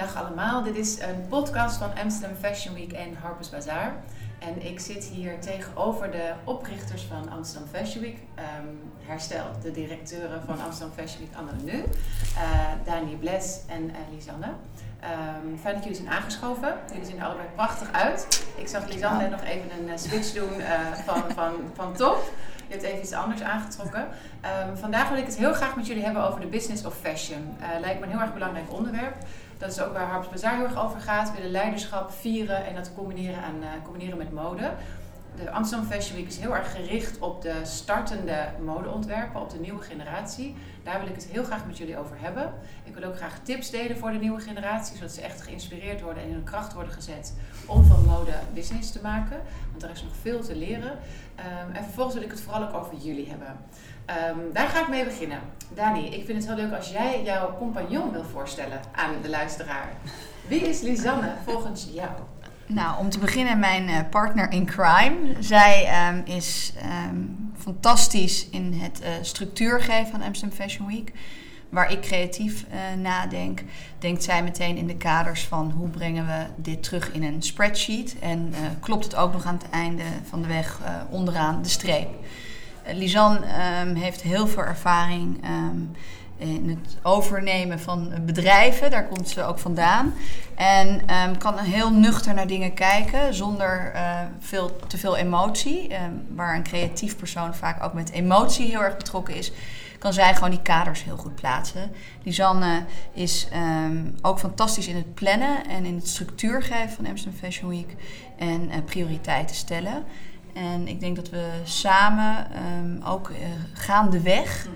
Dag allemaal, dit is een podcast van Amsterdam Fashion Week en Harper's Bazaar. En ik zit hier tegenover de oprichters van Amsterdam Fashion Week. Um, herstel, de directeuren van Amsterdam Fashion Week, Anne nu. Uh, Dani Bles en uh, Lisanne. Um, fijn dat jullie zijn aangeschoven. Jullie zien er allebei prachtig uit. Ik zag Lisanne nog even een uh, switch doen van, van, van top. Je hebt even iets anders aangetrokken. Um, vandaag wil ik het heel graag met jullie hebben over de business of fashion. Lijkt me een heel erg belangrijk onderwerp. Dat is ook waar Harps Bazaar heel erg over gaat. We willen leiderschap vieren en dat combineren, uh, combineren met mode. De Amsterdam Fashion Week is heel erg gericht op de startende modeontwerpen, op de nieuwe generatie. Daar wil ik het heel graag met jullie over hebben. Ik wil ook graag tips delen voor de nieuwe generatie, zodat ze echt geïnspireerd worden en in hun kracht worden gezet om van mode business te maken. Want er is nog veel te leren. Um, en vervolgens wil ik het vooral ook over jullie hebben. Um, daar ga ik mee beginnen. Dani, ik vind het heel leuk als jij jouw compagnon wil voorstellen aan de luisteraar. Wie is Lisanne volgens jou? Nou, om te beginnen mijn uh, partner in crime. Zij um, is um, fantastisch in het uh, structuur geven van Amsterdam Fashion Week. Waar ik creatief uh, nadenk, denkt zij meteen in de kaders van hoe brengen we dit terug in een spreadsheet. En klopt het ook nog aan het einde van de weg onderaan de streep. Lisanne um, heeft heel veel ervaring um, in het overnemen van bedrijven. Daar komt ze ook vandaan. En um, kan heel nuchter naar dingen kijken zonder uh, veel, te veel emotie. waar een creatief persoon vaak ook met emotie heel erg betrokken is kan zij gewoon die kaders heel goed plaatsen. Lisanne is ook fantastisch in het plannen en in het structuur geven van Amsterdam Fashion Week en uh, prioriteiten stellen. En ik denk dat we samen um, ook uh, gaandeweg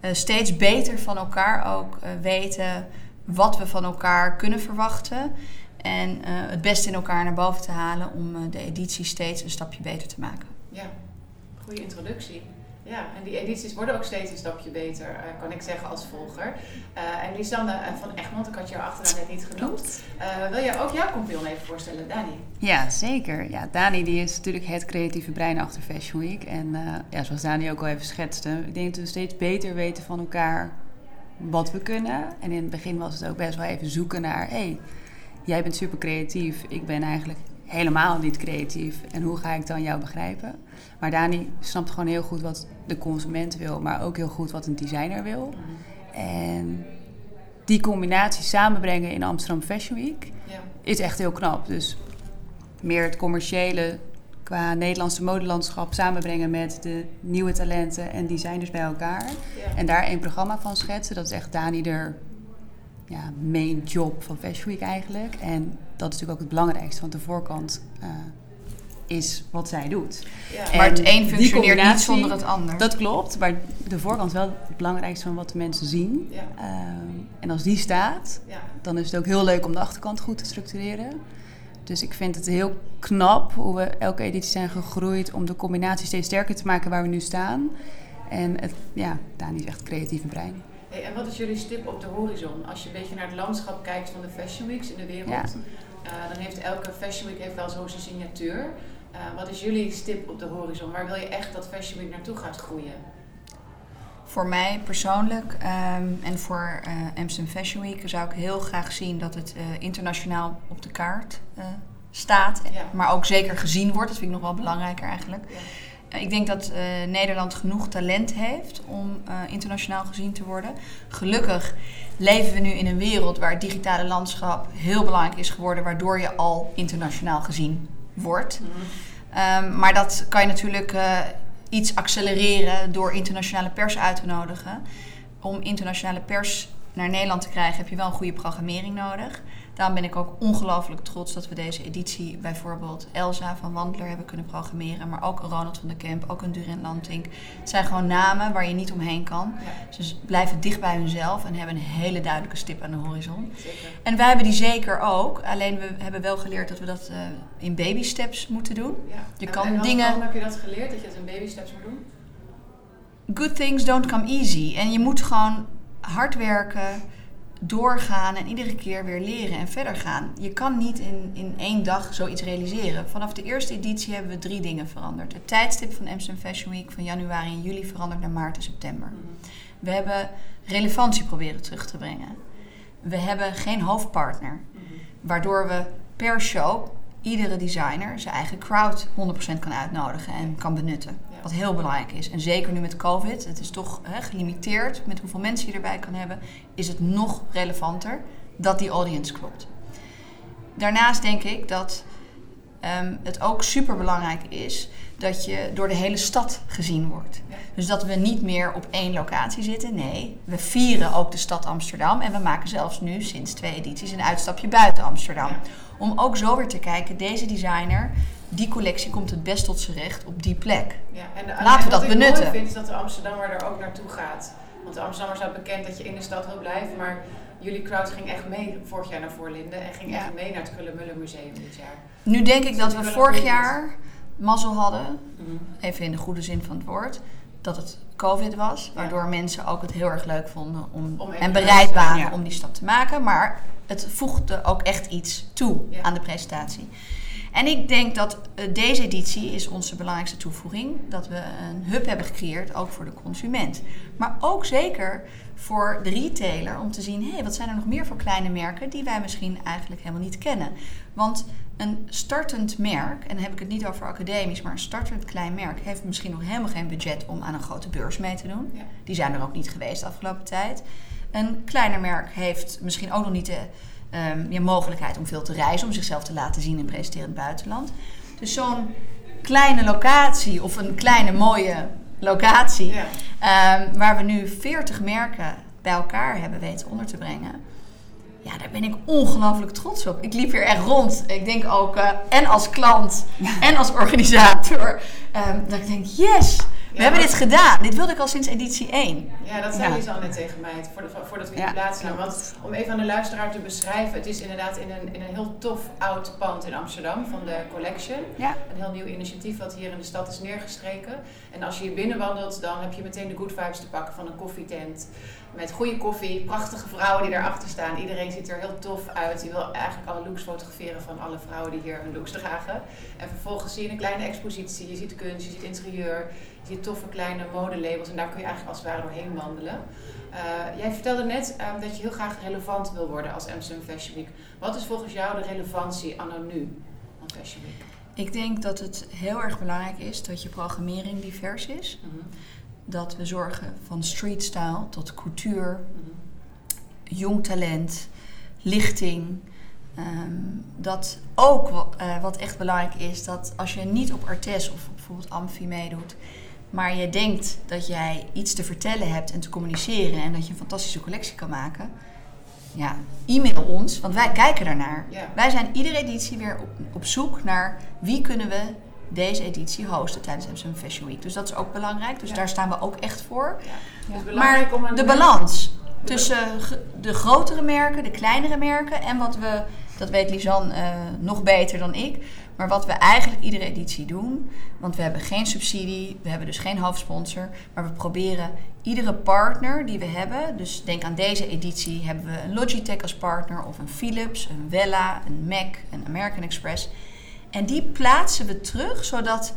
uh, steeds beter van elkaar ook uh, weten wat we van elkaar kunnen verwachten. En het beste in elkaar naar boven te halen om de editie steeds een stapje beter te maken. Ja, goede introductie. Ja, en die edities worden ook steeds een stapje beter, uh, kan ik zeggen als volger. Uh, en Lisanne uh, van Egmond, ik had je achternaam net niet genoemd. wil je ook jouw compagnon even voorstellen, Dani? Ja, zeker. Ja, Dani die is natuurlijk het creatieve brein achter Fashion Week. En ja, zoals Dani ook al even schetste, ik denk dat we steeds beter weten van elkaar wat we kunnen. En in het begin was het ook best wel even zoeken naar, hé, hey, jij bent super creatief, ik ben eigenlijk helemaal niet creatief. En hoe ga ik dan jou begrijpen? Maar Dani snapt gewoon heel goed wat de consument wil, maar ook heel goed wat een designer wil. En die combinatie samenbrengen in Amsterdam Fashion Week ja. is echt heel knap. Dus meer het commerciële qua Nederlandse modelandschap samenbrengen met de nieuwe talenten en designers bij elkaar. Ja. En daar een programma van schetsen. Dat is echt Dani er ja, main job van Fashion Week eigenlijk. En dat is natuurlijk ook het belangrijkste, want de voorkant uh, is wat zij doet. Ja. Maar het een functioneert niet zonder het ander. Dat klopt, maar de voorkant is wel het belangrijkste van wat de mensen zien. Ja. Uh, en als die staat, ja. dan is het ook heel leuk om de achterkant goed te structureren. Dus ik vind het heel knap hoe we elke editie zijn gegroeid om de combinatie steeds sterker te maken waar we nu staan. En het, ja, Dani is echt creatieve brein. Hey, en wat is jullie stip op de horizon? Als je een beetje naar het landschap kijkt van de Fashion Weeks in de wereld, ja. Dan heeft elke Fashion Week heeft wel zo zijn signatuur. Uh, wat is jullie stip op de horizon? Waar wil je echt dat Fashion Week naartoe gaat groeien? Voor mij persoonlijk um, en voor uh, Amsterdam Fashion Week zou ik heel graag zien dat het internationaal op de kaart staat. Ja. Maar ook zeker gezien wordt. Dat vind ik nog wel belangrijker eigenlijk. Ja. Ik denk dat uh, Nederland genoeg talent heeft om uh, internationaal gezien te worden. Gelukkig leven we nu in een wereld waar het digitale landschap heel belangrijk is geworden, waardoor je al internationaal gezien wordt. Mm -hmm. um, maar dat kan je natuurlijk uh, iets accelereren door internationale pers uit te nodigen. Om internationale pers naar Nederland te krijgen heb je wel een goede programmering nodig. Daarom ben ik ook ongelooflijk trots dat we deze editie bijvoorbeeld Elsa van Wandler hebben kunnen programmeren. Maar ook Ronald van der Kemp, ook een Durin Lantink. Het zijn gewoon namen waar je niet omheen kan. Ja. Dus blijven dicht bij hunzelf en hebben een hele duidelijke stip aan de horizon. Zeker. En wij hebben die zeker ook. Alleen we hebben wel geleerd dat we dat uh, in baby steps moeten doen. Ja. Je en, kan en dingen. Waarom heb je dat geleerd dat je het in baby steps moet doen? Good things don't come easy. En je moet gewoon hard werken doorgaan en iedere keer weer leren en verder gaan. Je kan niet in, in één dag zoiets realiseren. Vanaf de eerste editie hebben we drie dingen veranderd. Het tijdstip van Amsterdam Fashion Week van januari en juli veranderd naar maart en september. We hebben relevantie proberen terug te brengen. we hebben geen hoofdpartner. Waardoor we per show iedere designer zijn eigen crowd 100% kan uitnodigen en kan benutten. Wat heel belangrijk is. En zeker nu met COVID, het is toch hè, gelimiteerd met hoeveel mensen je erbij kan hebben, is het nog relevanter dat die audience klopt. Daarnaast denk ik dat ehm, het ook super belangrijk is dat je door de hele stad gezien wordt. Dus dat we niet meer op één locatie zitten. Nee, we vieren ook de stad Amsterdam. En we maken zelfs nu sinds twee edities een uitstapje buiten Amsterdam. Om ook zo weer te kijken, deze designer, die collectie komt het best tot zijn recht op die plek. Ja, en, en Laten we wat dat ik benutten. mooi vind is dat de Amsterdammer er ook naartoe gaat. Want de Amsterdammer staat bekend dat je in de stad wil blijven, maar jullie crowd ging echt mee vorig jaar naar Voorlinden en ging Ja. echt mee naar het Krullenmullen Museum dit jaar. Nu denk ik dat we ik vorig jaar mazzel hadden, even in de goede zin van het woord, dat het COVID was. Waardoor mensen ook het heel erg leuk vonden om, en bereid waren ja. om die stap te maken. Maar het voegde ook echt iets toe aan de presentatie. En ik denk dat eh, deze editie is onze belangrijkste toevoeging. Dat we een hub hebben gecreëerd, ook voor de consument. Maar ook zeker voor de retailer om te zien... hé, hey, wat zijn er nog meer voor kleine merken die wij misschien eigenlijk helemaal niet kennen. Want een startend merk, en dan heb ik het niet over academisch... maar een startend klein merk heeft misschien nog helemaal geen budget om aan een grote beurs mee te doen. Ja. Die zijn er ook niet geweest de afgelopen tijd. Een kleiner merk heeft misschien ook nog niet de ehm, ja, mogelijkheid om veel te reizen, om zichzelf te laten zien en presenteren in het buitenland. Dus zo'n kleine locatie of een kleine mooie locatie, Ja. ehm, waar we nu 40 merken bij elkaar hebben weten onder te brengen. Ja, daar ben ik ongelooflijk trots op. Ik liep hier echt rond. Ik denk ook, eh, en als klant en als organisator, ehm, dat ik denk, yes, we hebben dit gedaan. Dit wilde ik al sinds editie 1. Ja, dat zei al net tegen mij, voordat, voordat we in plaats klopt. Want om even aan de luisteraar te beschrijven, het is inderdaad in een, in een heel tof oud pand in Amsterdam van de Collection. Een heel nieuw initiatief wat hier in de stad is neergestreken. En als je hier binnenwandelt, dan heb je meteen de good vibes te pakken van een koffietent. Met goede koffie, prachtige vrouwen die daarachter staan. Iedereen ziet er heel tof uit. Je wil eigenlijk alle looks fotograferen van alle vrouwen die hier hun looks dragen. En vervolgens zie je een kleine expositie. Je ziet kunst, je ziet interieur. Ziet toffe kleine modelabels. En daar kun je eigenlijk als het ware doorheen wandelen. Eh, jij vertelde net ehm, dat je heel graag relevant wil worden als Amsterdam Fashion Week. Wat is volgens jou de relevantie anno nu van Fashion Week? Ik denk dat het heel erg belangrijk is dat je programmering divers is. Dat we zorgen van streetstyle tot couture, jong talent, lichting. Ehm, dat ook eh, wat echt belangrijk is, dat als je niet op Artes of bijvoorbeeld Amfi meedoet, maar je denkt dat jij iets te vertellen hebt en te communiceren en dat je een fantastische collectie kan maken, ja, e-mail ons, want wij kijken daarnaar. Ja. Wij zijn iedere editie weer op, op zoek naar wie kunnen we deze editie hosten tijdens Amsterdam Fashion Week. Dus dat is ook belangrijk. Dus Ja. daar staan we ook echt voor. Ja. Maar de balans tussen ge- de grotere merken, de kleinere merken en wat we, dat weet Lisanne eh, nog beter dan ik, maar wat we eigenlijk iedere editie doen, want we hebben geen subsidie, we hebben dus geen hoofdsponsor, maar we proberen iedere partner die we hebben, dus denk aan deze editie hebben we een Logitech als partner of een Philips, een Wella, een Mac, een American Express. En die plaatsen we terug zodat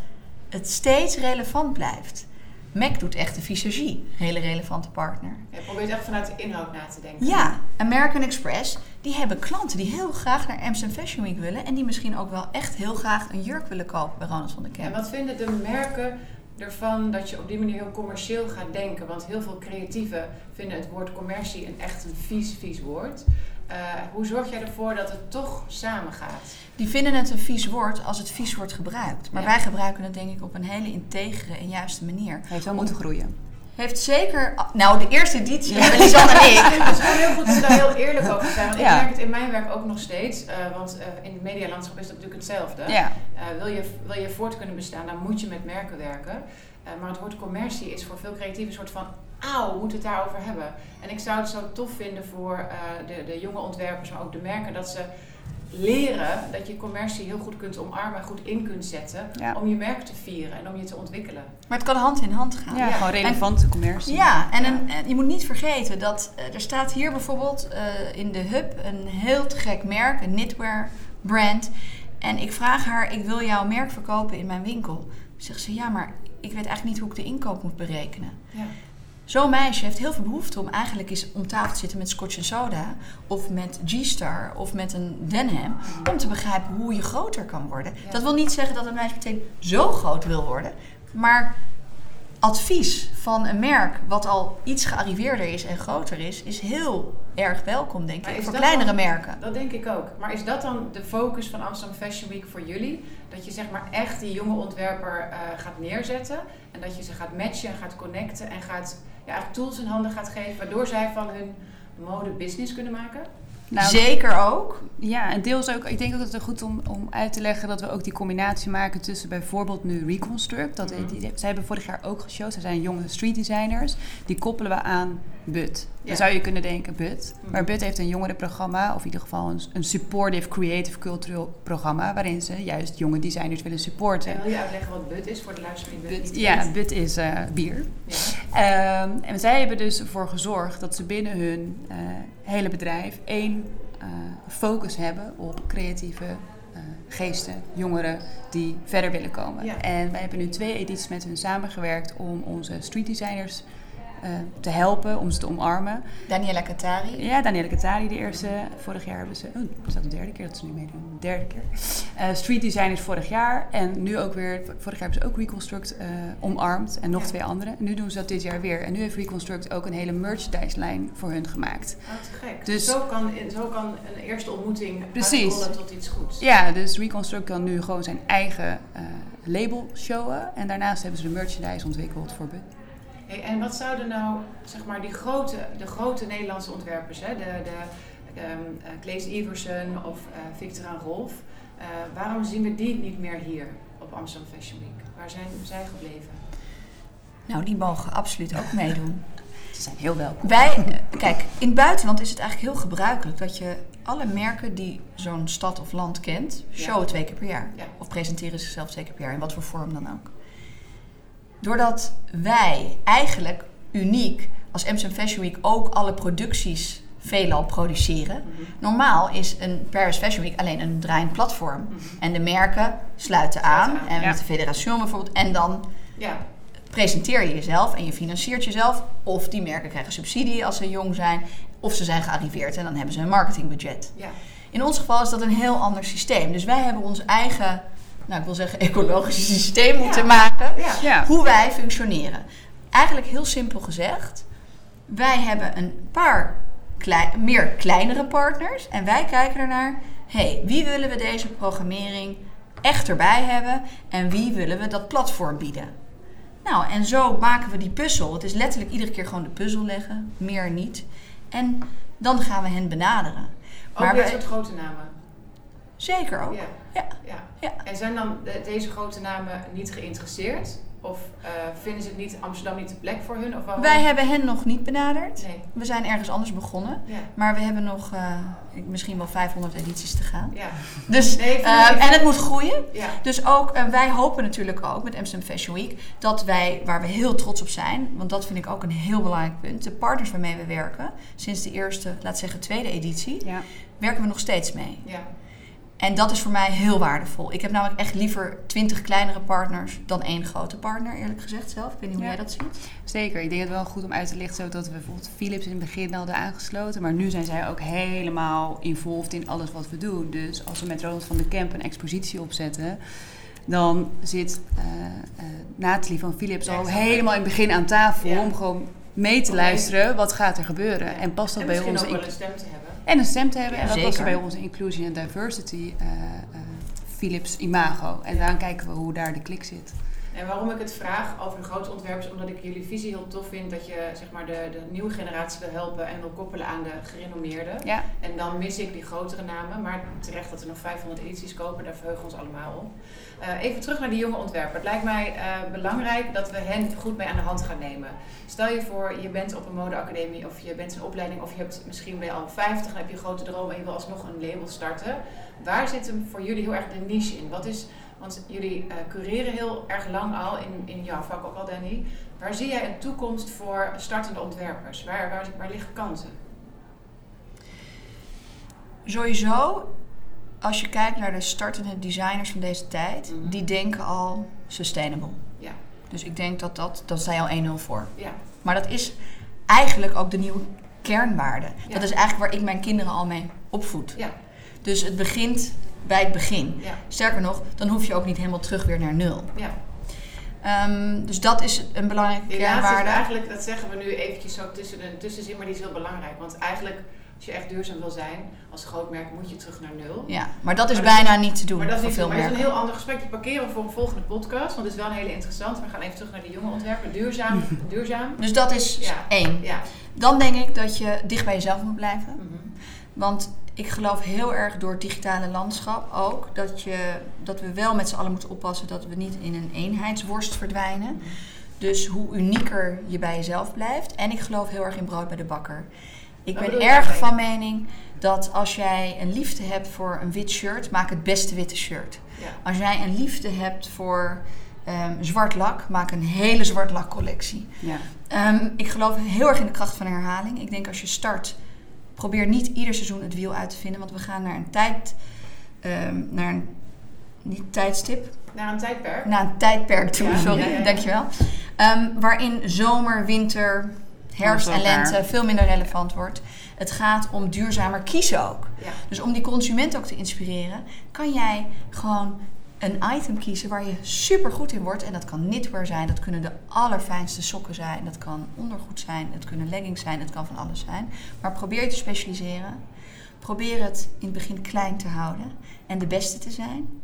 het steeds relevant blijft. Mac doet echt de visagie, hele relevante partner. Je probeert echt vanuit de inhoud na te denken. Ja, American Express, die hebben klanten die heel graag naar Amsterdam Fashion Week willen. En die misschien ook wel echt heel graag een jurk willen kopen bij Ronald van der En Kemp. wat vinden de merken ervan dat je op die manier heel commercieel gaat denken? Want heel veel creatieven vinden het woord commercie een echt een vies, vies woord. Eh, hoe zorg jij ervoor dat het toch samengaat? Die vinden het een vies woord als het vies wordt gebruikt. Maar Ja. wij gebruiken het denk ik op een hele integere en juiste manier. Heeft wel moeten groeien. Heeft zeker... Nou, de eerste editie hebben Lisanne en ik. Het is gewoon heel goed dat ze daar heel eerlijk over zijn. Want Ja. ik merk het in mijn werk ook nog steeds. eh, want eh, in het medialandschap is dat natuurlijk hetzelfde. Ja. Eh, wil, je, wil je voort kunnen bestaan, dan moet je met merken werken. Maar het woord commercie is voor veel creatieven een soort van... Auw, we moeten het daarover hebben. En ik zou het zo tof vinden voor de, de jonge ontwerpers, maar ook de merken... dat ze leren dat je commercie heel goed kunt omarmen en goed in kunt zetten... Ja. om je merk te vieren en om je te ontwikkelen. Maar het kan hand in hand gaan. Ja, Ja. gewoon relevante commercie. Ja, en, Ja. Een, en je moet niet vergeten dat eh, er staat hier bijvoorbeeld eh, in de hub een heel te gek merk, een knitwear brand. En ik vraag haar, ik wil jouw merk verkopen in mijn winkel. Zegt ze, ja, maar ik weet eigenlijk niet hoe ik de inkoop moet berekenen. Ja. Zo'n meisje heeft heel veel behoefte om eigenlijk eens om tafel te zitten met Scotch en Soda. Of met G-Star of met een Denham. Om te begrijpen hoe je groter kan worden. Ja. Dat wil niet zeggen dat een meisje meteen zo groot wil worden. Maar advies van een merk wat al iets gearriveerder is en groter is, is heel erg welkom, denk Maar ik. Voor kleinere dan- merken. Dat denk ik ook. Maar is dat dan de focus van Amsterdam Fashion Week voor jullie? Dat je zeg maar echt die jonge ontwerper eh, gaat neerzetten. En dat je ze gaat matchen en gaat connecten. En gaat eigenlijk tools in handen gaat geven. Waardoor zij van hun mode business kunnen maken. Nou, Zeker ook. Ja, en deels ook. Ik denk ook dat het goed om, om uit te leggen dat we ook die combinatie maken tussen bijvoorbeeld nu Reconstruct. Dat, Mhm. die, zij hebben vorig jaar ook geshowd. Zij zijn jonge street designers. Die koppelen we aan BUT. Ja. Dan zou je kunnen denken BUT. Mhm. Maar BUT heeft een jongerenprogramma, of in ieder geval een, een supportive creative cultural programma, waarin ze juist jonge designers willen supporten. En wil je uitleggen wat BUT is voor de luisteraar die BUT ja? BUT is eh, bier. Ja. Ehm, en zij hebben dus ervoor gezorgd dat ze binnen hun eh, hele bedrijf één eh, focus hebben op creatieve geesten, jongeren die verder willen komen. Ja. En wij hebben nu twee edities met hun samengewerkt om onze street designers eh, te helpen, om ze te omarmen. Daniela Katari. Ja, Danielle Katari de eerste. Vorig jaar hebben ze... Oh, is dat de derde keer dat ze nu meedoen? De derde keer. Eh, street designers vorig jaar. En nu ook weer... Vorig jaar hebben ze ook Reconstruct eh, omarmd. En nog Ja. twee andere. En nu doen ze dat dit jaar weer. En nu heeft Reconstruct ook een hele merchandise-lijn voor hun gemaakt. Oh, te gek. Dus- zo, kan, zo kan een eerste ontmoeting Precies. tot iets goeds. Ja, dus Reconstruct kan nu gewoon zijn eigen label showen. En daarnaast hebben ze de merchandise ontwikkeld voor. Hey, en wat zouden nou, zeg maar, die grote, de grote Nederlandse ontwerpers, hè, de, de ehm eh, Claes Iversen of eh, Victor en Rolf, eh, waarom zien we die niet meer hier op Amsterdam Fashion Week? Waar zijn zij gebleven? Nou, die mogen absoluut ook meedoen. Ze zijn heel welkom. Wij, kijk, in het buitenland is het eigenlijk heel gebruikelijk dat je alle merken die zo'n stad of land kent, Ja. showen twee keer per jaar. Ja. Of presenteren zichzelf twee keer per jaar, in wat voor vorm dan ook. Doordat wij eigenlijk uniek als Amsterdam Fashion Week ook alle producties veelal produceren. Mhm. Normaal is een Paris Fashion Week alleen een draaiend platform. Mhm. En de merken sluiten aan. En ja. met de Federation bijvoorbeeld. En dan Ja, presenteer je jezelf en je financiert jezelf. Of die merken krijgen subsidie als ze jong zijn. Of ze zijn gearriveerd en dan hebben ze een marketingbudget. ja. In ons geval is dat een heel ander systeem. Dus wij hebben ons eigen, nou ik wil zeggen, ecologische systeem moeten Ja. maken. ja. Ja. Hoe wij functioneren. Eigenlijk heel simpel gezegd. Wij hebben een paar klei- meer kleinere partners. En wij kijken ernaar. hey, wie willen we deze programmering echt erbij hebben? En wie willen we dat platform bieden? Nou, en zo maken we die puzzel. Het is letterlijk iedere keer gewoon de puzzel leggen. Meer niet. En dan gaan we hen benaderen. Ook Maar dit wij- soort grote namen. Zeker ook. Ja. Ja. ja. Ja. En zijn dan de- deze grote namen niet geïnteresseerd? Of eh, vinden ze het niet, Amsterdam niet de plek voor hun? Of waarom? Wij hebben hen nog niet benaderd. Nee. We zijn ergens anders begonnen. Ja. Maar we hebben nog eh, misschien wel 500 edities te gaan. Ja. Dus, Nee, eh, en het moet groeien. Ja. Dus ook, wij hopen natuurlijk ook met Amsterdam Fashion Week dat wij, waar we heel trots op zijn, want dat vind ik ook een heel belangrijk punt, de partners waarmee we werken, sinds de eerste, laat zeggen tweede editie, Ja. werken we nog steeds mee. Ja. En dat is voor mij heel waardevol. Ik heb namelijk echt liever 20 kleinere partners dan één grote partner, eerlijk gezegd zelf. Ik weet niet hoe Ja. jij dat ziet. Zeker. Ik denk het wel goed om uit te lichten zo dat we bijvoorbeeld Philips in het begin hadden aangesloten. Maar nu zijn zij ook helemaal involved in alles wat we doen. Dus als we met Ronald van de Kemp een expositie opzetten... dan zit eh, Nathalie van Philips Ja, al exact. helemaal in het begin aan tafel... Ja. om gewoon mee te luisteren wat gaat er gebeuren. En past dat En bij misschien onze... ook wel een stem te hebben. En een stem te hebben. Ja, en dat zeker. bij onze inclusion en diversity eh, eh, Philips imago. En dan kijken we hoe daar de klik zit. En waarom ik het vraag over de grote ontwerpers, omdat ik jullie visie heel tof vind dat je zeg maar, de, de nieuwe generatie wil helpen en wil koppelen aan de gerenommeerde. Ja, En dan mis ik die grotere namen, maar terecht dat er nog 500 edities kopen, daar verheugen we ons allemaal op. Eh, even terug naar die jonge ontwerper. Het lijkt mij eh, belangrijk dat we hen goed mee aan de hand gaan nemen. Stel je voor, je bent op een modeacademie of je bent een opleiding of je hebt misschien ben je al 50 en heb je een grote droom en je wil alsnog een label starten. Waar zit hem voor jullie heel erg de niche in? Wat is, want jullie eh, cureren heel erg lang al in, in jouw vak ook al, Danny. Waar zie jij een toekomst voor startende ontwerpers? Waar, waar, waar liggen kansen? Sowieso, als je kijkt naar de startende designers van deze tijd, Mhm. die denken al sustainable. Ja. Dus ik denk dat dat, dat je al 1-0 voor. Ja, Maar dat is eigenlijk ook de nieuwe kernwaarde. Ja. Dat is eigenlijk waar ik mijn kinderen al mee opvoed. Ja, Dus het begint bij het begin. ja, Sterker nog, dan hoef je ook niet helemaal terug weer naar nul. ja. Ehm, dus dat is een belangrijke Die is kernwaarde. eigenlijk, dat zeggen we nu eventjes zo tussen de tussenzin, maar die is heel belangrijk. Want eigenlijk, als je echt duurzaam wil zijn, als groot merk moet je terug naar nul. Ja, maar dat is Maar dat is- bijna niet te doen Maar dat is, voor niet, veel maar dat is een heel ander gesprek. Die parkeren we voor een volgende podcast, want het is wel een hele interessant. We gaan even terug naar de jonge ontwerper. Duurzaam, duurzaam. Dus dat is Ja. één. Ja. Dan denk ik dat je dicht bij jezelf moet blijven. Mhm. Want ik geloof heel erg door het digitale landschap ook dat, je, dat we wel met z'n allen moeten oppassen dat we niet in een eenheidsworst verdwijnen. Dus hoe unieker je bij jezelf blijft. En ik geloof heel erg in brood bij de bakker. Ik Wat ben erg van mening dat als jij een liefde hebt voor een wit shirt, maak het beste witte shirt. Ja. Als jij een liefde hebt voor ehm, zwart lak, maak een hele zwart lak collectie. Ja. Ehm, ik geloof heel erg in de kracht van herhaling. Ik denk als je start, probeer niet ieder seizoen het wiel uit te vinden. Want we gaan naar een tijd, ehm, naar een, niet tijdstip, Naar een tijdperk. naar een tijdperk toe, Ja, sorry, ja, ja, ja. dankjewel. Ehm, waarin zomer, winter, herfst en lente veel minder relevant wordt. Het gaat om duurzamer kiezen ook. Ja. Dus om die consument ook te inspireren, kan jij gewoon een item kiezen waar je super goed in wordt. En dat kan knitwear zijn, dat kunnen de allerfijnste sokken zijn, dat kan ondergoed zijn, het kunnen leggings zijn, het kan van alles zijn. Maar probeer je te specialiseren. Probeer het in het begin klein te houden en de beste te zijn.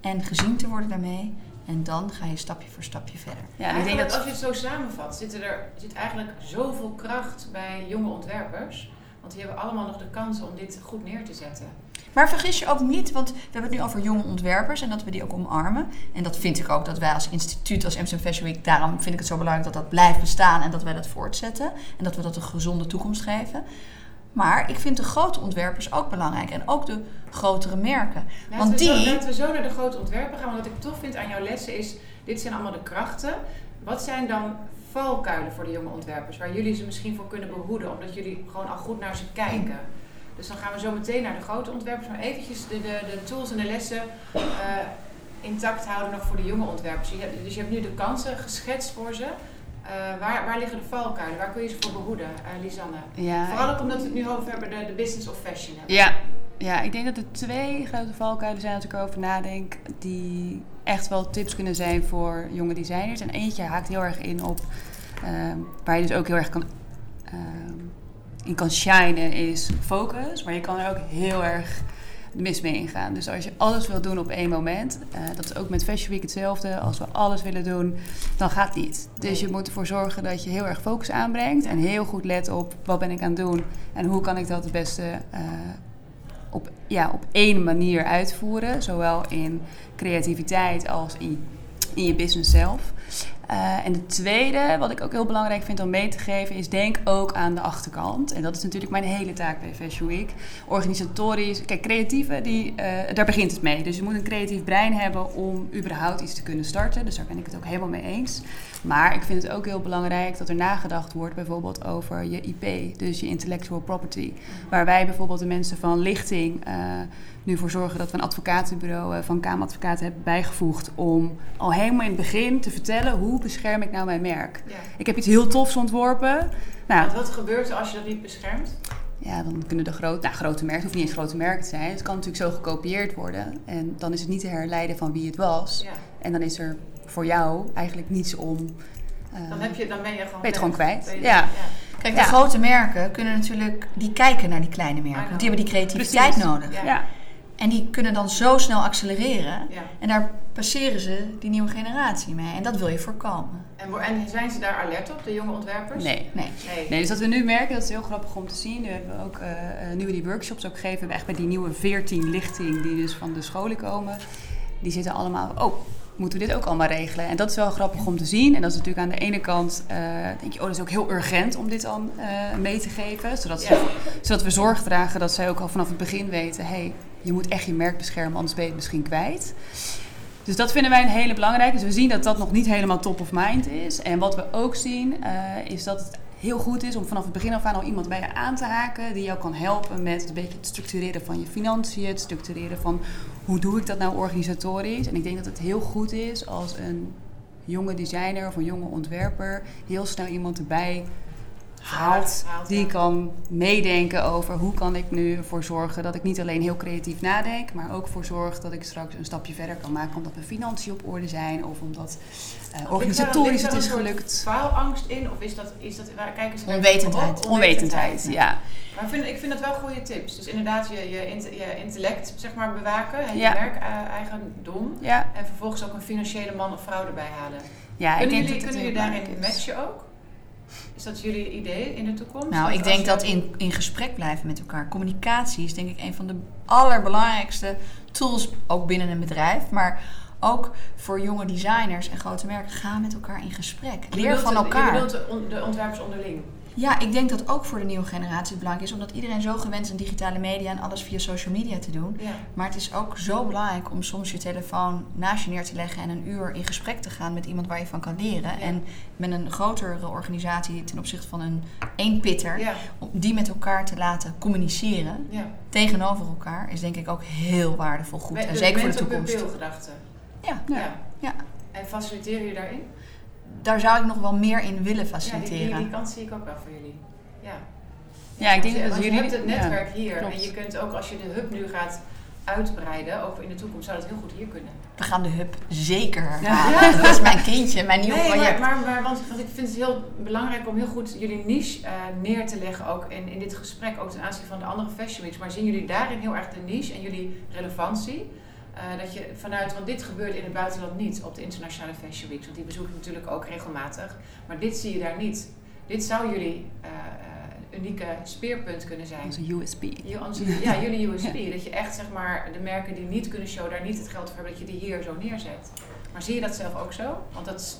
En gezien te worden daarmee. En dan ga je stapje voor stapje verder. Ja, en ik denk dat als je het zo samenvat, zit er zit eigenlijk zoveel kracht bij jonge ontwerpers. Want die hebben allemaal nog de kans om dit goed neer te zetten. Maar vergis je ook niet, want we hebben het nu over jonge ontwerpers en dat we die ook omarmen. En dat vind ik ook dat wij als instituut, als Amsterdam Fashion Week, daarom vind ik het zo belangrijk dat dat blijft bestaan en dat wij dat voortzetten. En dat we dat een gezonde toekomst geven. Maar ik vind de grote ontwerpers ook belangrijk en ook de grotere merken. Laten, Want we zo, die- laten we zo naar de grote ontwerpen gaan. Want wat ik tof vind aan jouw lessen is, dit zijn allemaal de krachten. Wat zijn dan valkuilen voor de jonge ontwerpers? Waar jullie ze misschien voor kunnen behoeden, omdat jullie gewoon al goed naar ze kijken. Dus dan gaan we zo meteen naar de grote ontwerpers. Maar eventjes de, de, de tools en de lessen eh, intact houden nog voor de jonge ontwerpers. Je hebt, dus je hebt nu de kansen geschetst voor ze. Eh, waar, waar liggen de valkuilen? Waar kun je ze voor behoeden, eh, Lisanne? Ja, Vooral ook omdat we het nu over hebben, de, de business of fashion hebben. Ja. ja, ik denk dat er twee grote valkuilen zijn als ik erover nadenk. Die echt wel tips kunnen zijn voor jonge designers. En eentje haakt heel erg in op waar je dus ook heel erg kan, ehm, in kan shinen is focus. Maar je kan er ook heel erg mis mee ingaan. Dus als je alles wil doen op één moment, eh, dat is ook met Fashion Week hetzelfde. Als we alles willen doen, dan gaat het niet. Dus je moet ervoor zorgen dat je heel erg focus aanbrengt. En heel goed let op wat ben ik aan het doen. En hoe kan ik dat het beste eh, op, ja, op één manier uitvoeren. Zowel in creativiteit als in, in je business zelf. Eh, en de tweede, wat ik ook heel belangrijk vind om mee te geven, is denk ook aan de achterkant. En dat is natuurlijk mijn hele taak bij Fashion Week. Organisatorisch, kijk, creatieve, die, eh, daar begint het mee. Dus je moet een creatief brein hebben om überhaupt iets te kunnen starten. Dus daar ben ik het ook helemaal mee eens. Maar ik vind het ook heel belangrijk dat er nagedacht wordt bijvoorbeeld over je IP, dus je intellectual property. Waar wij bijvoorbeeld de mensen van lichting eh, nu voor zorgen dat we een advocatenbureau van Kameradvocaten hebben bijgevoegd om al helemaal in het begin te vertellen hoe bescherm ik nou mijn merk. Ja. Ik heb iets heel tofs ontworpen. Nou, wat gebeurt er als je dat niet beschermt? ja, dan kunnen de grote, nou, grote merken, het hoeft niet eens grote merken te zijn. Het kan natuurlijk zo gekopieerd worden. En dan is het niet te herleiden van wie het was. Ja. En dan is er voor jou eigenlijk niets om. eh, Dan, heb je, dan ben je gewoon ben je het gewoon kwijt. Je- Ja. Kijk, Ja. de grote merken kunnen natuurlijk, die kijken naar die kleine merken. Want die hebben die creativiteit Precies. nodig. Ja. ja. En die kunnen dan zo snel accelereren. Ja. En daar passeren ze die nieuwe generatie mee. En dat wil je voorkomen. En, en zijn ze daar alert op, de jonge ontwerpers? Nee. Nee. Nee. Nee, dus dat we nu merken, dat is heel grappig om te zien. Nu hebben we ook, eh, eh, nu we die workshops ook geven, we echt bij die nieuwe 14 lichting die dus van de scholen komen. Die zitten allemaal, oh, moeten we dit ook allemaal regelen? En dat is wel grappig om te zien. En dat is natuurlijk aan de ene kant, eh, denk je, oh, dat is ook heel urgent om dit dan mee te geven. Zodat, ze, zodat we zorg dragen dat zij ook al vanaf het begin weten, hé, hey, je moet echt je merk beschermen, anders ben je het misschien kwijt. Dus dat vinden wij een hele belangrijke. Dus we zien dat dat nog niet helemaal top of mind is. En wat we ook zien, eh, is dat het heel goed is om vanaf het begin af aan al iemand bij je aan te haken die jou kan helpen met het beetje het structureren van je financiën, het structureren van hoe doe ik dat nou organisatorisch. En ik denk dat het heel goed is als een jonge designer of een jonge ontwerper heel snel iemand erbij Haalt, die ja. kan meedenken over hoe kan ik nu ervoor zorgen dat ik niet alleen heel creatief nadenk, maar ook voor zorg dat ik straks een stapje verder kan maken omdat mijn financiën op orde zijn of omdat eh, organisatorisch het is gelukt. Faalangst in of is dat, is dat waar kijken ze Onwetendheid. op? Onwetendheid, ja. Maar ik vind, ik vind dat wel goede tips. Dus inderdaad je, je, int- je intellect zeg maar, bewaken, hè, je Ja. werk-eigendom. Ja, En vervolgens ook een financiële man of vrouw erbij halen. ja ik kunnen denk jullie, dat het kunnen jullie daarin matchen ook? Is dat jullie idee in de toekomst? Nou, ik denk dat je- in, in gesprek blijven met elkaar. Communicatie is denk ik een van de allerbelangrijkste tools, ook binnen een bedrijf. Maar ook voor jonge designers en grote merken. Ga met elkaar in gesprek. Je Leer van Je elkaar. bedoelt de, on- de ontwerpers onderling. Ja, ik denk dat ook voor de nieuwe generatie het belangrijk is. Omdat iedereen zo gewend is aan digitale media en alles via social media te doen. Ja. Maar het is ook zo belangrijk om soms je telefoon naast je neer te leggen en een uur in gesprek te gaan met iemand waar je van kan leren. Ja. En met een grotere organisatie ten opzichte van een eenpitter, Ja, om die met elkaar te laten communiceren tegenover elkaar, is denk ik ook heel waardevol goed. Met En zeker voor de toekomst. Ja, Ja. ja. En faciliteren jullie daarin? Daar zou ik nog wel meer in willen Ja, die, faciliteren. die, die kant zie ik ook wel voor jullie. Ja. Ja, ik denk je- dat want je jullie- hebt het ja, netwerk hier. klopt. En je kunt ook als je de hub nu gaat uitbreiden, ook in de toekomst, zou dat heel goed hier kunnen. We gaan de hub zeker herhalen. Dat is mijn kindje, mijn nieuw nee, project. maar, maar, maar want, want ik vind het heel belangrijk om heel goed jullie niche eh, neer te leggen, ook in, in dit gesprek, ook ten aanzien van de andere fashion weeks. Maar zien jullie daarin heel erg de niche en jullie relevantie? Eh, dat je vanuit, want dit gebeurt in het buitenland niet op de internationale fashion weeks, want die bezoek ik natuurlijk ook regelmatig. Maar dit zie je daar niet. Dit zou jullie eh, eh, unieke speerpunt kunnen zijn. Onze USP. Je- Ja, jullie USP. Dat je echt zeg maar de merken die niet kunnen showen, daar niet het geld voor hebben, dat je die hier zo neerzet. Maar zie je dat zelf ook zo? Want dat is,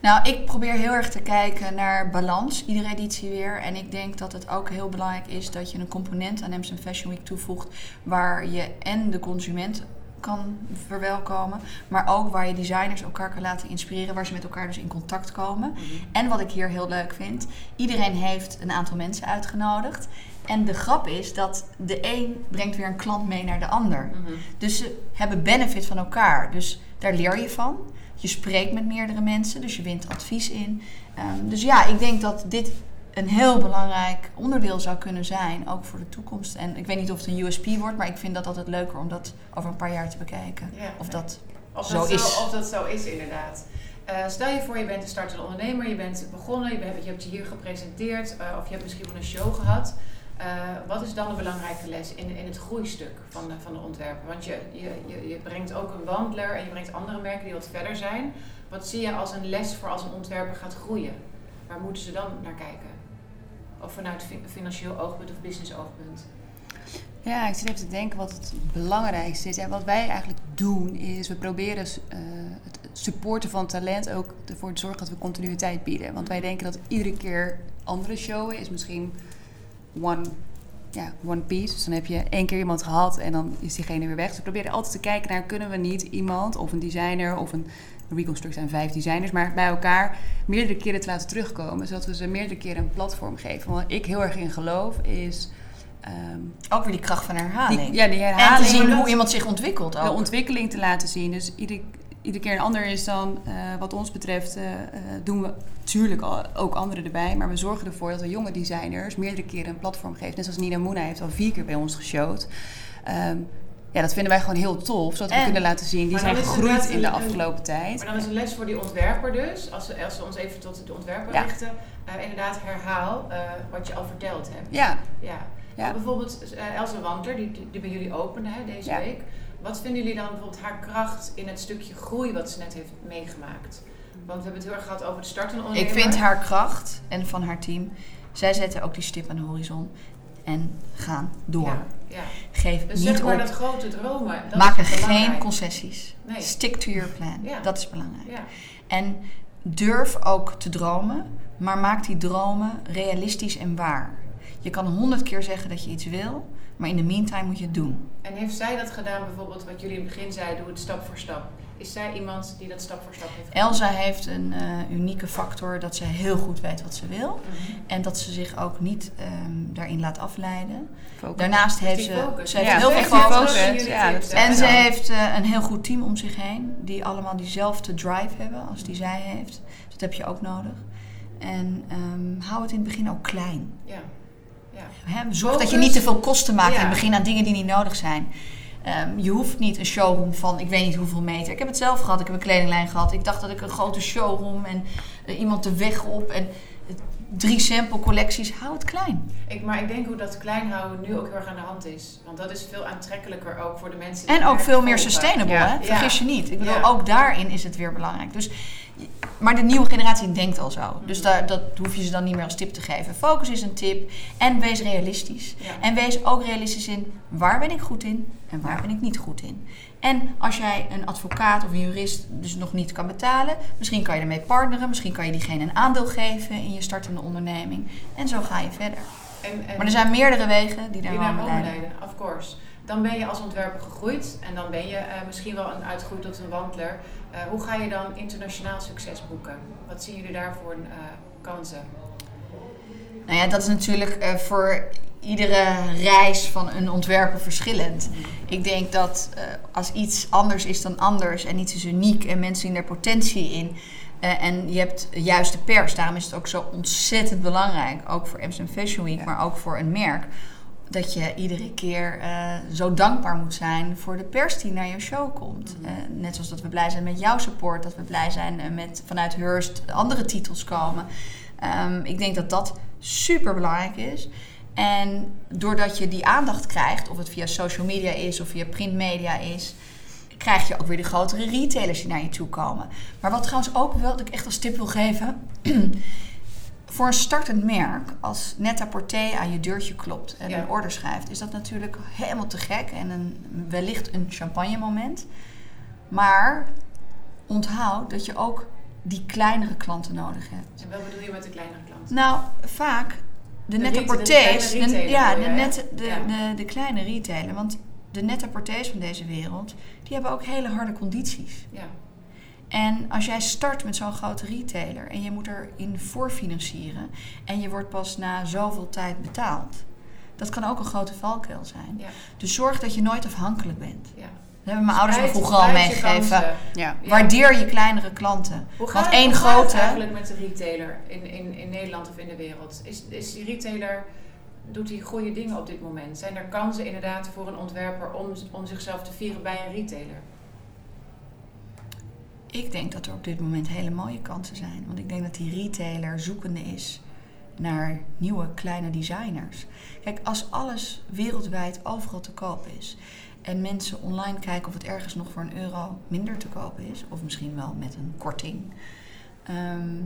Nou, ik probeer heel erg te kijken naar balans, iedere editie weer. En ik denk dat het ook heel belangrijk is dat je een component aan Amsterdam Fashion Week toevoegt waar je en de consument kan verwelkomen, maar ook waar je designers elkaar kan laten inspireren, waar ze met elkaar dus in contact komen. En wat ik hier heel leuk vind, iedereen heeft een aantal mensen uitgenodigd. En de grap is dat de een brengt weer een klant mee naar de ander. Mhm. Dus ze hebben benefit van elkaar. Dus daar leer je van. Je spreekt met meerdere mensen, dus je wint advies in. Ehm, dus ja, ik denk dat dit een heel belangrijk onderdeel zou kunnen zijn, ook voor de toekomst. En ik weet niet of het een USP wordt, maar ik vind dat altijd leuker om dat over een paar jaar te bekijken. Ja. Of dat Of Zo dat is. Zo, of dat zo is, inderdaad. Eh, stel je voor, je bent een startende ondernemer, je bent begonnen, je, bent, je hebt je hier gepresenteerd, eh, of je hebt misschien wel een show gehad. Eh, wat is dan een belangrijke les in, in het groeistuk van de, van de ontwerper? Want je, je, je, je brengt ook een wandler en je brengt andere merken die wat verder zijn. Wat zie je als een les voor als een ontwerper gaat groeien? Waar moeten ze dan naar kijken? Of vanuit fi- financieel oogpunt of business oogpunt? Ja, ik zit even te denken wat het belangrijkste is. En wat wij eigenlijk doen is, we proberen eh, het supporten van talent ook ervoor te zorgen dat we continuïteit bieden. Want wij denken dat iedere keer andere showen is misschien one, ja, one piece. Dus dan heb je één keer iemand gehad en dan is diegene weer weg. Dus we proberen altijd te kijken naar, kunnen we niet iemand of een designer of een Reconstruct zijn vijf designers, maar bij elkaar meerdere keren te laten terugkomen. Zodat we ze meerdere keren een platform geven. Wat ik heel erg in geloof is... ehm, ook weer die kracht van herhaling. die, ja, die en te herhaling. zien hoe iemand zich ontwikkelt de ook. ontwikkeling te laten zien. Dus ieder, iedere keer een ander is dan, eh, wat ons betreft, eh, eh, doen we natuurlijk ook anderen erbij. Maar we zorgen ervoor dat we jonge designers meerdere keren een platform geven. Net zoals Nina Moena heeft al vier keer bij ons geshowd. Ehm, ja, dat vinden wij gewoon heel tof. Zodat we En- kunnen laten zien, die zijn gegroeid in de een- afgelopen tijd. Maar dan is een les voor die ontwerper dus, als we, als ons even tot de ontwerper Ja. richten, inderdaad herhaal wat je al verteld hebt. Ja, Ja. Ja. Bijvoorbeeld Elsa Wandler, die, die, bij jullie opende hè, deze week. Wat vinden jullie dan bijvoorbeeld haar kracht in het stukje groei wat ze net heeft meegemaakt? Want we hebben het heel erg gehad over de startende Ik ondernemer. vind haar kracht en van haar team, zij zetten ook die stip aan de horizon en gaan door. Ja, ja. Geef Dus niet zeg maar op. dat grote dromen. Dat Maak er geen concessies. Nee. Stick to your plan. Ja. Dat is belangrijk. Ja. En durf ook te dromen, maar maak die dromen realistisch en waar. Je kan honderd keer zeggen dat je iets wil, maar in de meantime moet je het doen. En heeft zij dat gedaan bijvoorbeeld wat jullie in het begin zeiden, doe het stap voor stap? Is zij iemand die dat stap voor stap heeft Elsa heeft een uh, unieke factor dat ze heel goed weet wat ze wil. Mhm. En dat ze zich ook niet um, daarin laat afleiden. Focus. Daarnaast heeft ze, focus. ze heeft Ja, heel ze veel focus. focus. Ja, dat is Ja. En ze heeft eh, een heel goed team om zich heen. Die allemaal diezelfde drive hebben als die zij heeft. Dus dat heb je ook nodig. En ehm, hou het in het begin ook klein. Ja. Zorg dat je Focus. niet te veel kosten maakt in het begin aan dingen die niet nodig zijn. Ehm, je hoeft niet een showroom van ik weet niet hoeveel meter. Ik heb het zelf gehad, ik heb een kledinglijn gehad. Ik dacht dat ik een grote showroom en eh, iemand de weg op en eh, drie sample collecties. Hou het klein. Ik, maar ik denk hoe dat klein houden nu ook heel erg aan de hand is. Want dat is veel aantrekkelijker ook voor de mensen die En ook veel meer volgen. sustainable, Ja. hè? vergis je niet. Ik bedoel, Ja. ook daarin is het weer belangrijk. Dus, maar de nieuwe generatie denkt al zo. Dus Mhm. daar, dat hoef je ze dan niet meer als tip te geven. Focus is een tip en wees realistisch. Ja. En wees ook realistisch in waar ben ik goed in en waar ben ik niet goed in. En als jij een advocaat of een jurist dus nog niet kan betalen, misschien kan je ermee partneren, misschien kan je diegene een aandeel geven in je startende onderneming. En zo ga je verder. En, en Maar er zijn meerdere wegen die daar die naar leiden. leiden, of course. Dan ben je als ontwerper gegroeid en dan ben je eh, misschien wel een uitgegroeid tot een wandelaar. Eh, hoe ga je dan internationaal succes boeken? Wat zien jullie daar voor eh, kansen? Nou ja, dat is natuurlijk eh, voor iedere reis van een ontwerper verschillend. Ik denk dat als iets anders is dan anders en iets is uniek en mensen zien er potentie in. en je hebt juist de pers, daarom is het ook zo ontzettend belangrijk, ook voor Amsterdam Fashion Week, Ja. maar ook voor een merk, dat je iedere keer eh, zo dankbaar moet zijn voor de pers die naar je show komt. Mhm. Eh, net zoals dat we blij zijn met jouw support, dat we blij zijn eh, met vanuit Hearst andere titels komen. Ehm, ik denk dat dat super belangrijk is. En doordat je die aandacht krijgt, of het via social media is of via printmedia is, krijg je ook weer de grotere retailers die naar je toe komen. Maar wat trouwens ook wel, dat ik echt als tip wil geven. voor een startend merk, als Netta Porté aan je deurtje klopt en Ja. een order schrijft, is dat natuurlijk helemaal te gek en een, wellicht een champagne moment. Maar onthoud dat je ook die kleinere klanten nodig hebt. En wat bedoel je met de kleinere klant? Nou, vaak de, De nette de de- ja, de, de, Ja. de, de kleine retailer. Want de nette portées van deze wereld, die hebben ook hele harde condities. Ja. En als jij start met zo'n grote retailer en je moet erin voorfinancieren en je wordt pas na zoveel tijd betaald, dat kan ook een grote valkuil zijn. Ja. Dus zorg dat je nooit afhankelijk bent. ja. Dat hebben mijn ouders me vroeger al meegegeven. Ja. Ja. Waardeer je kleinere klanten. Hoe gaat, Want het, één hoe gaat het grote- eigenlijk met de retailer in, in, in Nederland of in de wereld? Is, is die retailer, doet hij goede dingen op dit moment? Zijn er kansen inderdaad voor een ontwerper om, om zichzelf te vieren bij een retailer? Ik denk dat er op dit moment hele mooie kansen zijn. Want ik denk dat die retailer zoekende is naar nieuwe kleine designers. Kijk, als alles wereldwijd overal te koop is en mensen online kijken of het ergens nog voor een euro minder te koop is, of misschien wel met een korting, ehm,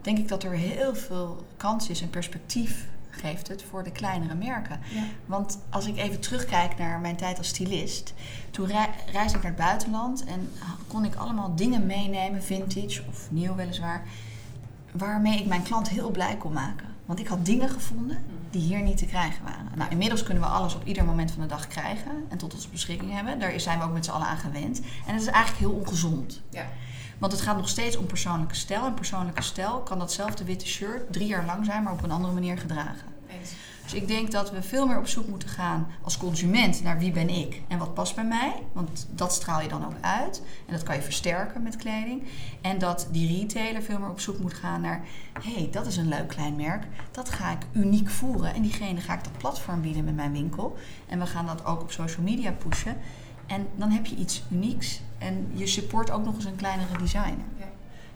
denk ik dat er heel veel kans is en perspectief geeft het voor de kleinere merken. Ja. Want als ik even terugkijk naar mijn tijd als stylist, toen rei- reisde ik naar het buitenland en kon ik allemaal dingen meenemen, vintage of nieuw weliswaar, waarmee ik mijn klant heel blij kon maken. Want ik had dingen gevonden die hier niet te krijgen waren. Nou, inmiddels kunnen we alles op ieder moment van de dag krijgen en tot onze beschikking hebben. Daar zijn we ook met z'n allen aan gewend. En dat is eigenlijk heel ongezond. Ja. Want het gaat nog steeds om persoonlijke stijl. En persoonlijke stijl kan datzelfde witte shirt drie jaar lang zijn, maar op een andere manier gedragen. Eens. Dus ik denk dat we veel meer op zoek moeten gaan als consument naar wie ben ik en wat past bij mij. Want dat straal je dan ook uit. En dat kan je versterken met kleding. En dat die retailer veel meer op zoek moet gaan naar... hé, hey, dat is een leuk klein merk. Dat ga ik uniek voeren. En diegene ga ik dat platform bieden met mijn winkel. En we gaan dat ook op social media pushen. En dan heb je iets unieks. En je support ook nog eens een kleinere designer.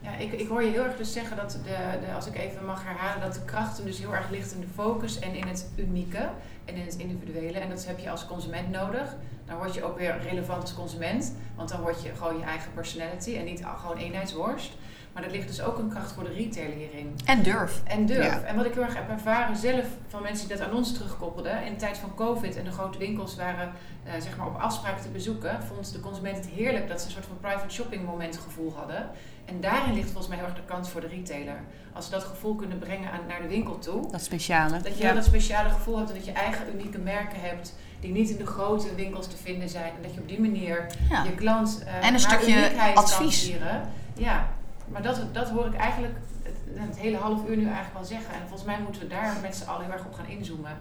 Ja, ik, ik hoor je heel erg dus zeggen dat, de, de, als ik even mag herhalen, dat de kracht hem dus heel erg ligt in de focus en in het unieke en in het individuele. En dat heb je als consument nodig. Dan word je ook weer relevant als consument, want dan word je gewoon je eigen personality en niet gewoon eenheidsworst. Maar er ligt dus ook een kracht voor de retailer hierin. En durf. En durf. Ja. En wat ik heel erg heb ervaren zelf van mensen die dat aan ons terugkoppelden. In de tijd van COVID en de grote winkels waren eh, zeg maar op afspraak te bezoeken. Vond de consument het heerlijk dat ze een soort van private shopping moment gevoel hadden. En daarin ligt volgens mij heel erg de kans voor de retailer. Als ze dat gevoel kunnen brengen aan, naar de winkel toe. Dat speciale. Dat je Ja. dat speciale gevoel hebt en dat je eigen unieke merken hebt. die niet in de grote winkels te vinden zijn. En dat je op die manier Ja. je klant uh, En een stukje advies. Kan. Ja, maar dat, dat hoor ik eigenlijk het, hele half uur nu eigenlijk wel zeggen. En volgens mij moeten we daar met z'n allen heel erg op gaan inzoomen.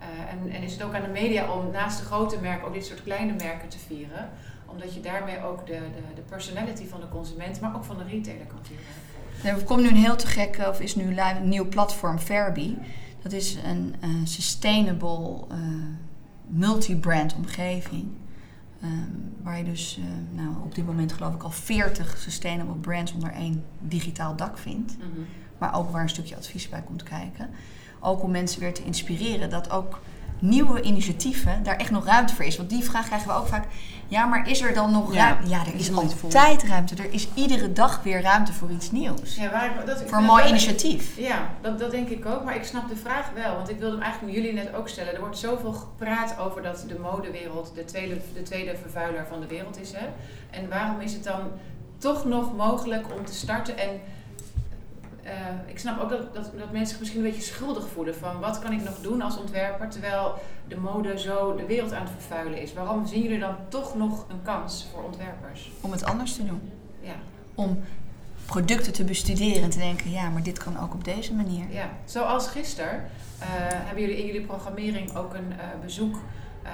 Uh, en, is het ook aan de media om naast de grote merken ook dit soort kleine merken te vieren. Omdat je daarmee ook de, de, de personality van de consument, maar ook van de retailer kan vieren. Er komt nu een heel te gek, of is nu live een nieuw platform, Fairby. Dat is een sustainable uh, multi-brand omgeving. Um, waar je dus uh, nou, op dit moment geloof ik al 40 sustainable brands onder één digitaal dak vindt. Mm -hmm. Maar ook waar een stukje advies bij komt kijken. Ook om mensen weer te inspireren dat ook nieuwe initiatieven daar echt nog ruimte voor is. Want die vraag krijgen we ook vaak. Ja, maar is er dan nog Ja, ruimte? Ja, er is altijd ruimte. Er is iedere dag weer ruimte voor iets nieuws. Ja, waar dat, voor een mooi initiatief. Ja, dat, dat denk ik ook. Maar ik snap de vraag wel. Want ik wilde hem eigenlijk jullie net ook stellen. Er wordt zoveel gepraat over dat de modewereld de tweede, de tweede vervuiler van de wereld is. Hè? En waarom is het dan toch nog mogelijk om te starten? En eh, ik snap ook dat, dat, dat mensen zich misschien een beetje schuldig voelen. Van wat kan ik nog doen als ontwerper? Terwijl de mode zo de wereld aan het vervuilen is. Waarom zien jullie dan toch nog een kans voor ontwerpers? Om het anders te doen. Ja. Om producten te bestuderen en te denken, ja, maar dit kan ook op deze manier. Ja, zoals gisteren eh, hebben jullie in jullie programmering ook een eh, bezoek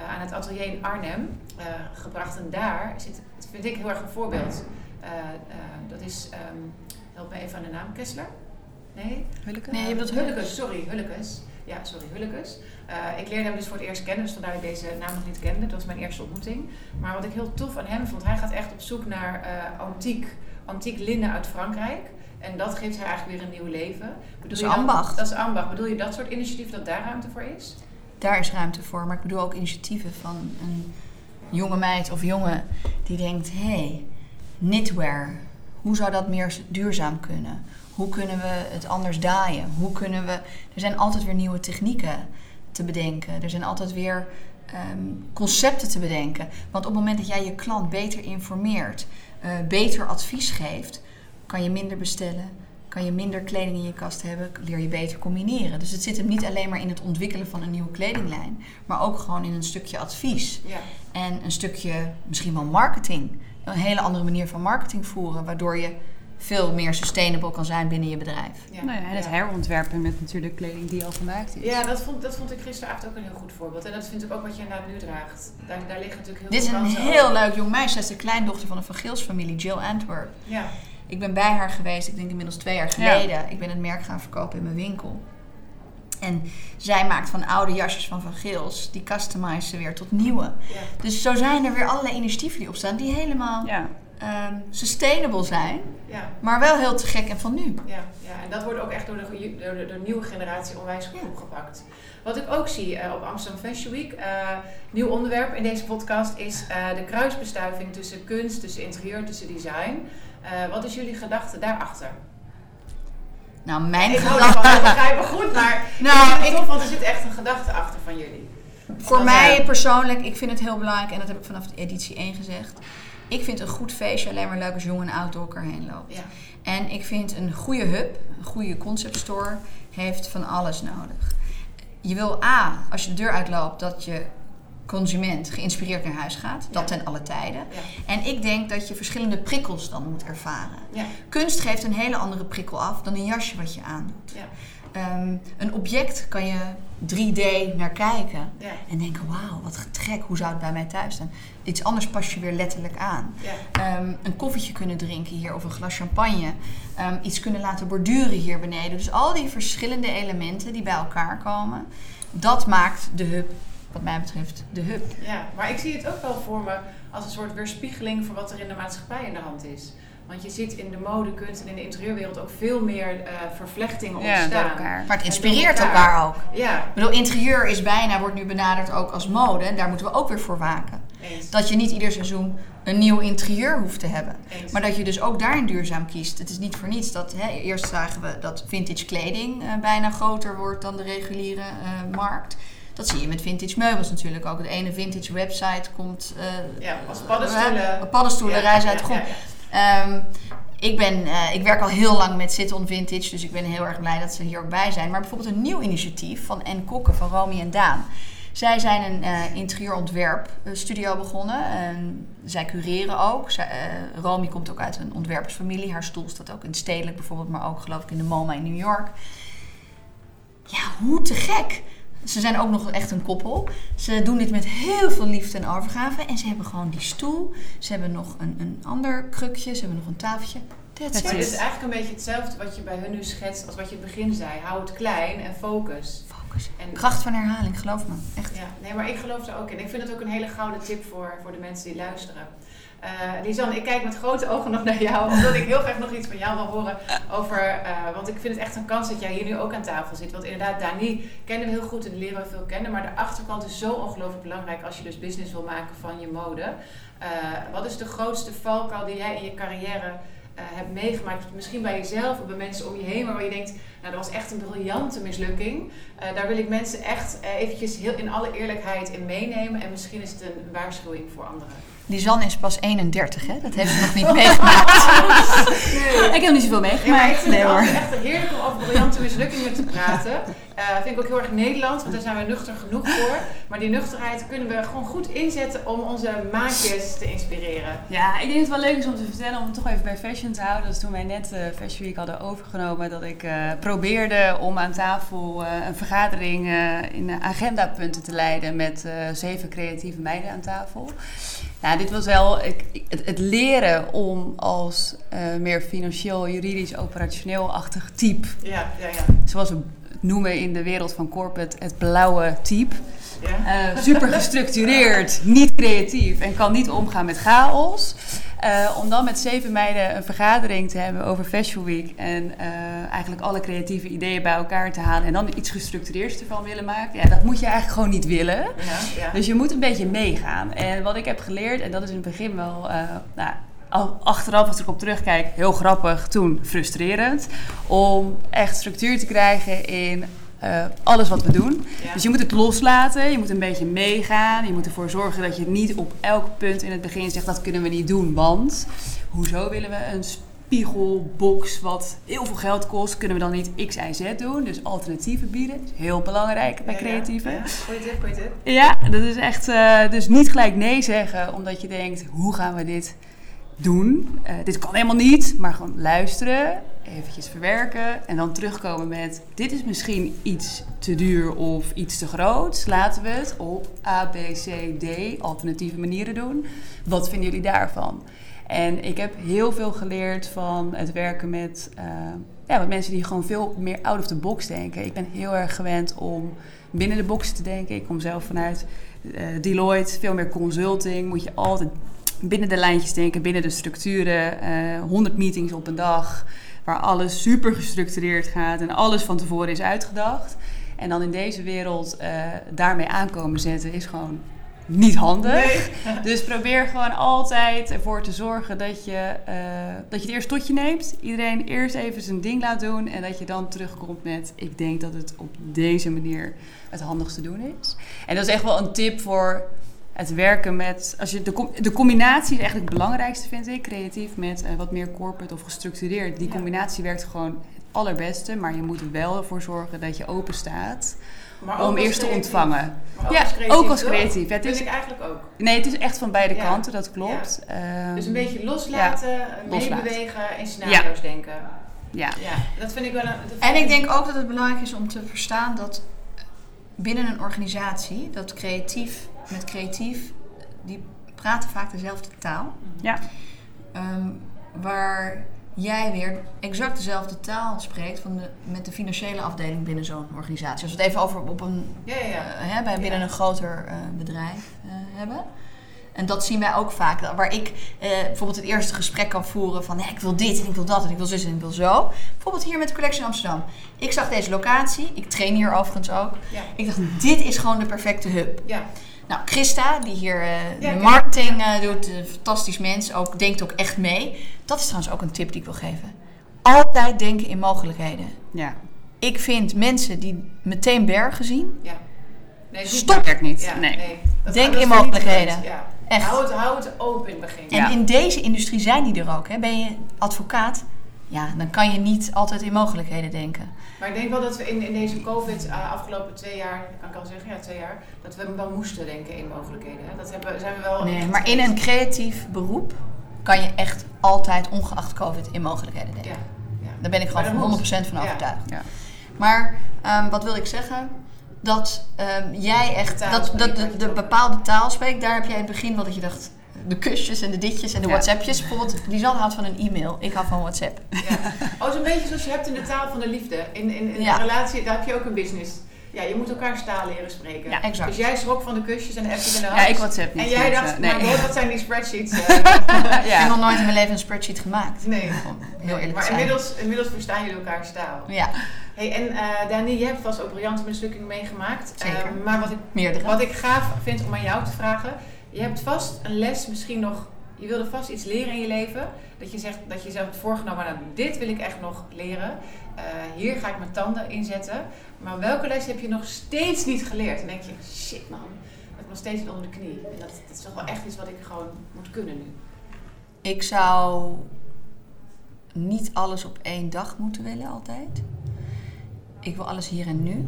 aan het atelier in Arnhem gebracht. En daar zit, dat vind ik heel erg een voorbeeld. Dat is, ehm, help me even aan de naam, Kessler? Nee? Hulleke? Nee, je bedoelt Hullekes, sorry, Hullekes. Ja, sorry, Hullekes. Eh, ik leerde hem dus voor het eerst kennen, dus vandaar dat ik deze naam nog niet kende. Dat was mijn eerste ontmoeting. Maar wat ik heel tof aan hem vond, hij gaat echt op zoek naar eh, antiek, antiek linnen uit Frankrijk. En dat geeft hij eigenlijk weer een nieuw leven. Bedoel is ambacht. Dat is ambacht. Bedoel je dat soort initiatief dat daar ruimte voor is? Daar is ruimte voor. Maar ik bedoel ook initiatieven van een jonge meid of jongen die denkt, hé, hey, knitwear, hoe zou dat meer duurzaam kunnen? Hoe kunnen we het anders daaien? Hoe kunnen we... Er zijn altijd weer nieuwe technieken te bedenken. Er zijn altijd weer ehm, concepten te bedenken. Want op het moment dat jij je klant beter informeert, eh, beter advies geeft, kan je minder bestellen, kan je minder kleding in je kast hebben, leer je beter combineren. Dus het zit hem niet alleen maar in het ontwikkelen van een nieuwe kledinglijn, maar ook gewoon in een stukje advies. Ja. En een stukje misschien wel marketing. Een hele andere manier van marketing voeren, waardoor je veel meer sustainable kan zijn binnen je bedrijf. ja. Nou ja, en het ja. herontwerpen met natuurlijk kleding die al gemaakt is. Ja, dat vond, dat vond ik gisteravond ook een heel goed voorbeeld. En dat vind ik ook wat je inderdaad nu draagt. Daar, daar liggen natuurlijk heel Dit is veel een heel leuk jong meisje. Zij is de kleindochter van een Van Geels familie, Jill Antwerp. Ja, Ik ben bij haar geweest, ik denk inmiddels twee jaar Ja. geleden. Ik ben het merk gaan verkopen in mijn winkel. En zij maakt van oude jasjes van Van Geels, die customize ze weer tot nieuwe. ja. Dus zo zijn er weer allerlei initiatieven die opstaan, die helemaal Ja. Ehm, sustainable zijn, ja. maar wel heel te gek en van nu. Ja, ja, en dat wordt ook echt door de, door de, door de nieuwe generatie onwijs goed opgepakt. Wat ik ook zie eh, op Amsterdam Fashion Week, eh, nieuw onderwerp in deze podcast, is eh, de kruisbestuiving tussen kunst, tussen interieur, tussen design. Wat is jullie gedachte daarachter? Nou, mijn ik gedachte... dat begrijp ik goed, maar Nou, ik vind het ik- want er zit echt een gedachte achter van jullie. Voor mij persoonlijk, ik vind het heel belangrijk, en dat heb ik vanaf de editie 1 gezegd. Ik vind een goed feestje alleen maar leuk als jong en oud door elkaar heen loopt. Ja, En ik vind een goede hub, een goede concept store, heeft van alles nodig. Je wil A, als je de deur uitloopt, dat je consument geïnspireerd naar huis gaat. Dat Ja. ten alle tijden. ja, En ik denk dat je verschillende prikkels dan moet ervaren. ja, Kunst geeft een hele andere prikkel af dan een jasje wat je aandoet. ja, Ehm, een object kan je 3D naar kijken. ja, En denken, wauw, wat gek, hoe zou het bij mij thuis staan? Iets anders pas je weer letterlijk aan. ja. Ehm, een koffietje kunnen drinken hier of een glas champagne. Ehm, iets kunnen laten borduren hier beneden. Dus al die verschillende elementen die bij elkaar komen, dat maakt de hub, wat mij betreft, de hub. Ja, maar ik zie het ook wel voor me als een soort weerspiegeling van wat er in de maatschappij in de hand is. Want je ziet in de mode, kunst en in de interieurwereld ook veel meer eh, vervlechtingen Ja, ontstaan. elkaar. Maar het inspireert elkaar. elkaar ook. Ja, Ik bedoel, interieur is bijna, wordt nu benaderd ook als mode. En daar moeten we ook weer voor waken. eens. Dat je niet ieder seizoen een nieuw interieur hoeft te hebben. eens. Maar dat je dus ook daarin duurzaam kiest. Het is niet voor niets dat hè, eerst zagen we dat vintage kleding eh, bijna groter wordt dan de reguliere eh, markt. Dat zie je met vintage meubels natuurlijk ook. De ene vintage website komt. eh, ja, als paddenstoelen. paddenstoelen Ja, reizen uit de ja, grond. ja, Ehm, ik, ben, eh, ik werk al heel lang met Sit on Vintage, dus ik ben heel erg blij dat ze hier ook bij zijn. Maar bijvoorbeeld een nieuw initiatief van N Kokken, van Romy en Daan. Zij zijn een uh, interieurontwerpstudio begonnen. En zij cureren ook. Zij, Romy komt ook uit een ontwerpersfamilie. Haar stoel staat ook in Stedelijk bijvoorbeeld, maar ook geloof ik in de MoMA in New York. Ja, hoe te gek! Ze zijn ook nog echt een koppel. Ze doen dit met heel veel liefde en overgave. En ze hebben gewoon die stoel. Ze hebben nog een, een ander krukje. Ze hebben nog een tafeltje. That's het is eigenlijk een beetje hetzelfde wat je bij hun nu schetst als wat je in het begin zei. Hou het klein en focus. Focus. En Kracht van herhaling, geloof me. Echt. Ja, nee, maar ik geloof er ook in. Ik vind het ook een hele gouden tip voor, voor de mensen die luisteren. Uh, Lisanne, ik kijk met grote ogen nog naar jou, omdat ik heel graag nog iets van jou wil horen over. Uh, want ik vind het echt een kans dat jij hier nu ook aan tafel zit. Want inderdaad, Dani kennen we heel goed en leren we veel kennen. Maar de achterkant is zo ongelooflijk belangrijk als je dus business wil maken van je mode. Uh, wat is de grootste valkuil die jij in je carrière hebt meegemaakt, misschien bij jezelf of bij mensen om je heen, waar je denkt, nou dat was echt een briljante mislukking. Daar wil ik mensen echt eventjes heel in alle eerlijkheid in meenemen en misschien is het een waarschuwing voor anderen. Lisanne is pas 31, hè? Dat heeft ze nog niet meegemaakt. nee. Ik heb niet zoveel meegemaakt. Ja, ik vind nee, het hoor. echt heerlijk om over briljante mislukkingen te praten. Uh, vind ik ook heel erg Nederlands, want daar zijn we nuchter genoeg voor. Maar die nuchterheid kunnen we gewoon goed inzetten om onze maatjes te inspireren. Ja, ik denk het wel leuk is om te vertellen, om het toch even bij fashion te houden. Dat is toen wij net uh, Fashion Week hadden overgenomen, dat ik uh, probeerde om aan tafel een vergadering in agendapunten te leiden met zeven creatieve meiden aan tafel. Nou, dit was wel ik, het, het, leren om als meer financieel, juridisch, operationeel-achtig type. Ja, ja, ja. Zoals we noemen in de wereld van corporate het blauwe type. Ja. Uh, super gestructureerd, niet creatief en kan niet omgaan met chaos. Uh, om dan met zeven meiden een vergadering te hebben over Fashion Week en uh, eigenlijk alle creatieve ideeën bij elkaar te halen en dan iets gestructureerds ervan willen maken, ja, dat moet je eigenlijk gewoon niet willen. Ja, ja. Dus je moet een beetje meegaan. En wat ik heb geleerd, en dat is in het begin wel, nou, achteraf, als ik op terugkijk, heel grappig, toen frustrerend. Om echt structuur te krijgen in uh, alles wat we doen. Dus je moet het loslaten, je moet een beetje meegaan. Je moet ervoor zorgen dat je niet op elk punt in het begin zegt dat kunnen we niet doen. Want hoezo willen we een spiegelbox wat heel veel geld kost, kunnen we dan niet X, Y, Z doen. Dus alternatieven bieden. is heel belangrijk bij creatieven. Ja, ja. ja, dat is echt. Uh, dus niet gelijk nee zeggen, omdat je denkt: hoe gaan we dit doen. Uh, dit kan helemaal niet, maar gewoon luisteren, eventjes verwerken en dan terugkomen met: dit is misschien iets te duur of iets te groot. Laten we het op A, B, C, D alternatieve manieren doen. Wat vinden jullie daarvan? En ik heb heel veel geleerd van het werken met, uh, ja, met mensen die gewoon veel meer out of the box denken. Ik ben heel erg gewend om binnen de box te denken. Ik kom zelf vanuit uh, Deloitte, veel meer consulting. Moet je altijd binnen de lijntjes denken, binnen de structuren. Uh, eh, 100 meetings op een dag, waar alles super gestructureerd gaat en alles van tevoren is uitgedacht. En dan in deze wereld uh, daarmee aankomen zetten is gewoon niet handig. Dus probeer gewoon altijd ervoor te zorgen dat je, uh, dat je het eerst tot je neemt. Iedereen eerst even zijn ding laat doen. En dat je dan terugkomt met: Ik denk dat het op deze manier het handigste doen is. En dat is echt wel een tip voor het werken met. Als je de, de combinatie is eigenlijk het belangrijkste, vind ik. Creatief met uh, wat meer corporate of gestructureerd. Die combinatie werkt gewoon het allerbeste. Maar je moet er wel ervoor zorgen dat je open staat. om eerst te ontvangen. ja, ook als creatief. Dat vind ik eigenlijk ook. Nee, het is echt van beide kanten, dat klopt. Ja. Um, dus een beetje loslaten, meebewegen, in scenario's denken. Ja. ja, dat vind ik wel een. En ik denk ook dat het belangrijk is om te verstaan dat binnen een organisatie, dat creatief met creatief, die praten vaak dezelfde taal. Ja. Um, waar jij weer exact dezelfde taal spreekt van de, met de financiële afdeling binnen zo'n organisatie. Als we het even over op een, ja, ja, ja. Uh, hè, bij binnen een groter uh, bedrijf uh, hebben. En dat zien wij ook vaak. Waar ik bijvoorbeeld het eerste gesprek kan voeren van... ik wil dit en ik wil dat en ik wil zus en ik wil zo. Bijvoorbeeld hier met de collectie Amsterdam. Ik zag deze locatie. Ik train hier overigens ook. Ik dacht, dit is gewoon de perfecte hub. Ja. Nou, Christa, die hier uh, de marketing uh, doet, een fantastisch mens, ook, denkt ook echt mee. Dat is trouwens ook een tip die ik wil geven. Altijd denken in mogelijkheden. Ja. Ik vind mensen die meteen bergen zien, ja. nee, stop er niet. Ja, nee. nee. Denk in mogelijkheden. Ja. Echt. Hou het, hou het open in het begin. En in deze industrie zijn die er ook. Hè. Ben je advocaat, ja, dan kan je niet altijd in mogelijkheden denken. Maar ik denk wel dat we in, in deze COVID uh, afgelopen twee jaar, kan ik al zeggen, ja, twee jaar, dat we wel moesten denken in mogelijkheden. Hè? Dat hebben, zijn we wel. Nee, maar in een creatief beroep kan je echt altijd, ongeacht COVID, in mogelijkheden denken. Ja, ja. Daar ben ik gewoon van 100% van overtuigd. Ja. Maar um, wat wil ik zeggen? Dat um, jij echt, dat, dat de, de, bepaalde taal spreekt, daar heb jij in het begin wel dat je dacht, de kusjes en de ditjes en de WhatsAppjes. Bijvoorbeeld, Lisanne houdt van een e-mail. Ik hou van WhatsApp. Ja. Oh, zo'n beetje zoals je hebt in de taal van de liefde. In, in, in een relatie, daar heb je ook een business. Ja, je moet elkaar taal leren spreken. Ja, exact. Dus jij schrok van de kusjes en de appjes en de Ja, ik WhatsApp niet. En jij dacht, nee. maar wat zijn die spreadsheets? Uh, ja. Ik heb nog nooit in mijn leven een spreadsheet gemaakt. Nee. heel eerlijk Maar inmiddels, inmiddels verstaan jullie elkaar taal. Ja. Hey, en uh, Dani, je hebt vast ook briljante mislukkingen meegemaakt. Zeker. Uh, maar wat ik, Meerdere. wat ik gaaf vind om aan jou te vragen je hebt vast een les, misschien nog, je wilde vast iets leren in je leven. Dat je zegt dat je zelf hebt voorgenomen, nou, dit wil ik echt nog leren. Uh, hier ga ik mijn tanden inzetten. Maar welke les heb je nog steeds niet geleerd? En denk je, shit man, dat heb nog steeds onder de knie. En dat, dat is toch wel echt iets wat ik gewoon moet kunnen nu. Ik zou niet alles op één dag moeten willen altijd. Ik wil alles hier en nu.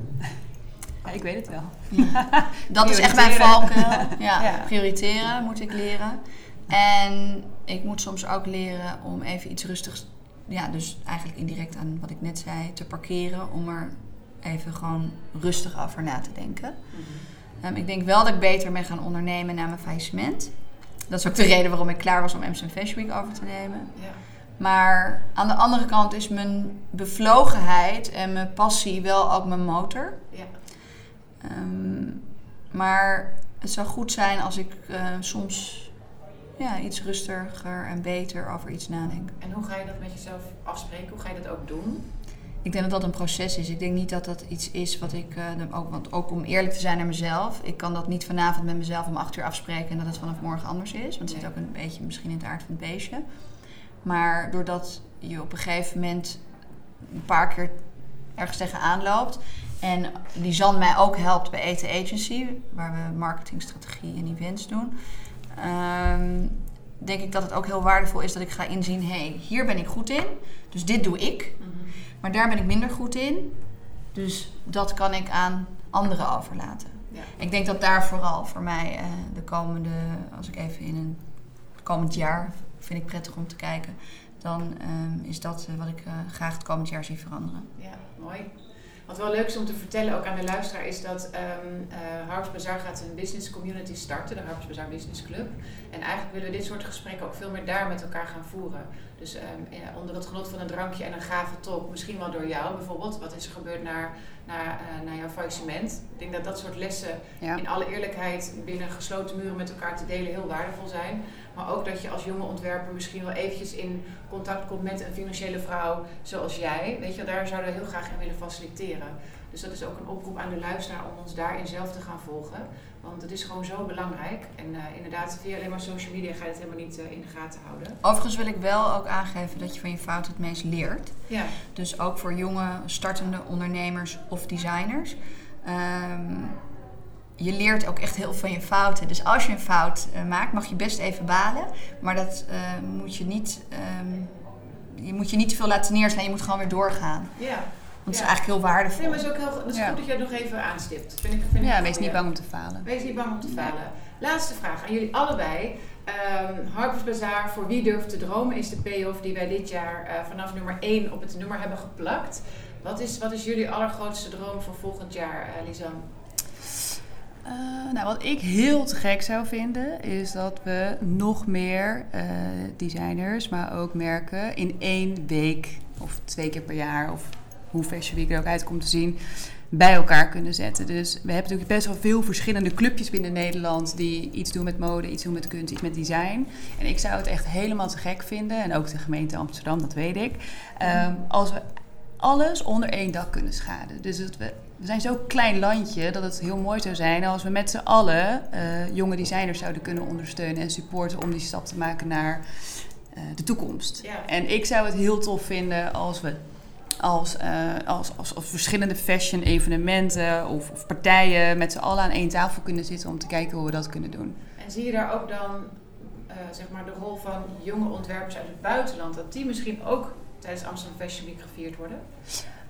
Ja, ik weet het wel. Dat is echt mijn valkuil. Ja, prioriteren moet ik leren. En ik moet soms ook leren om even iets rustigs, ja, dus eigenlijk indirect aan wat ik net zei, te parkeren. Om er even gewoon rustig over na te denken. Mhm. Ehm, ik denk wel dat ik beter ben gaan ondernemen na mijn faillissement. Dat is ook de reden waarom ik klaar was om Amsterdam Fashion Week over te nemen. Ja. Maar aan de andere kant is mijn bevlogenheid en mijn passie wel ook mijn motor. Ja. Ehm, maar het zou goed zijn als ik uh, soms ja, iets rustiger en beter over iets nadenk. En hoe ga je dat met jezelf afspreken? Hoe ga je dat ook doen? Ik denk dat dat een proces is. Ik denk niet dat dat iets is wat ik, uh, ook, want ook om eerlijk te zijn naar mezelf, ik kan dat niet vanavond met mezelf om acht uur afspreken en dat het vanaf morgen anders is. Want het zit ook een beetje misschien in het aard van het beestje. Maar doordat je op een gegeven moment een paar keer ergens tegenaan loopt en die Zan mij ook helpt bij ET Agency, waar we marketingstrategie en events doen. Um, denk ik dat het ook heel waardevol is dat ik ga inzien: hé, hey, hier ben ik goed in, dus dit doe ik. Mhm. Maar daar ben ik minder goed in, dus dat kan ik aan anderen overlaten. Ja. Ik denk dat daar vooral voor mij uh, de komende, als ik even in een komend jaar, vind ik prettig om te kijken, dan um, is dat uh, wat ik uh, graag het komend jaar zie veranderen. Ja, mooi. Wat wel leuk is om te vertellen, ook aan de luisteraar, is dat um, uh, Harps Bazaar gaat een business community starten, de Harps Bazaar Business Club. En eigenlijk willen we dit soort gesprekken ook veel meer daar met elkaar gaan voeren. Dus um, ja, onder het genot van een drankje en een gave talk, misschien wel door jou bijvoorbeeld. Wat is er gebeurd naar, naar, uh, naar jouw faillissement? Ik denk dat dat soort lessen in alle eerlijkheid binnen gesloten muren met elkaar te delen heel waardevol zijn. Maar ook dat je als jonge ontwerper misschien wel eventjes in contact komt met een financiële vrouw zoals jij. Weet je, daar zouden we heel graag in willen faciliteren. Dus dat is ook een oproep aan de luisteraar om ons daarin zelf te gaan volgen. Want het is gewoon zo belangrijk. En uh, inderdaad, via alleen maar social media ga je het helemaal niet uh, in de gaten houden. Overigens wil ik wel ook aangeven dat je van je fout het meest leert. Ja. Dus ook voor jonge startende ondernemers of designers. Um, je leert ook echt heel veel van je fouten. Dus als je een fout uh, maakt, mag je best even balen. Maar dat uh, moet je niet, um, je moet je niet te veel laten neerslaan. Je moet gewoon weer doorgaan. Ja. Want dat is eigenlijk heel waardevol. Nee, maar het is ook heel, het is ja. goed dat je het nog even aanstipt. Vind ik, vind ja, ik wees niet bang om te falen. Wees niet bang om te falen. Laatste vraag aan jullie allebei. Um, Harpers Bazaar, voor wie durft te dromen, is de payoff die wij dit jaar uh, vanaf nummer 1 op het nummer hebben geplakt. Wat is, wat is jullie allergrootste droom voor volgend jaar, uh, Lisanne? Uh, nou, wat ik heel te gek zou vinden, is dat we nog meer uh, designers, maar ook merken, in één week of twee keer per jaar, of hoe Fashion Week er ook uit komt te zien, bij elkaar kunnen zetten. Dus we hebben natuurlijk best wel veel verschillende clubjes binnen Nederland die iets doen met mode, iets doen met kunst, iets met design. En ik zou het echt helemaal te gek vinden, en ook de gemeente Amsterdam, dat weet ik, um, als we alles onder één dak kunnen schaden. Dus dat we we zijn zo'n klein landje dat het heel mooi zou zijn als we met z'n allen uh, jonge designers zouden kunnen ondersteunen en supporten om die stap te maken naar uh, de toekomst. Ja. En ik zou het heel tof vinden als we als, uh, als, als, als, verschillende fashion evenementen of, of partijen met z'n allen aan één tafel kunnen zitten om te kijken hoe we dat kunnen doen. En zie je daar ook dan zeg maar de rol van jonge ontwerpers uit het buitenland, dat die misschien ook tijdens Amsterdam Fashion Week gevierd worden?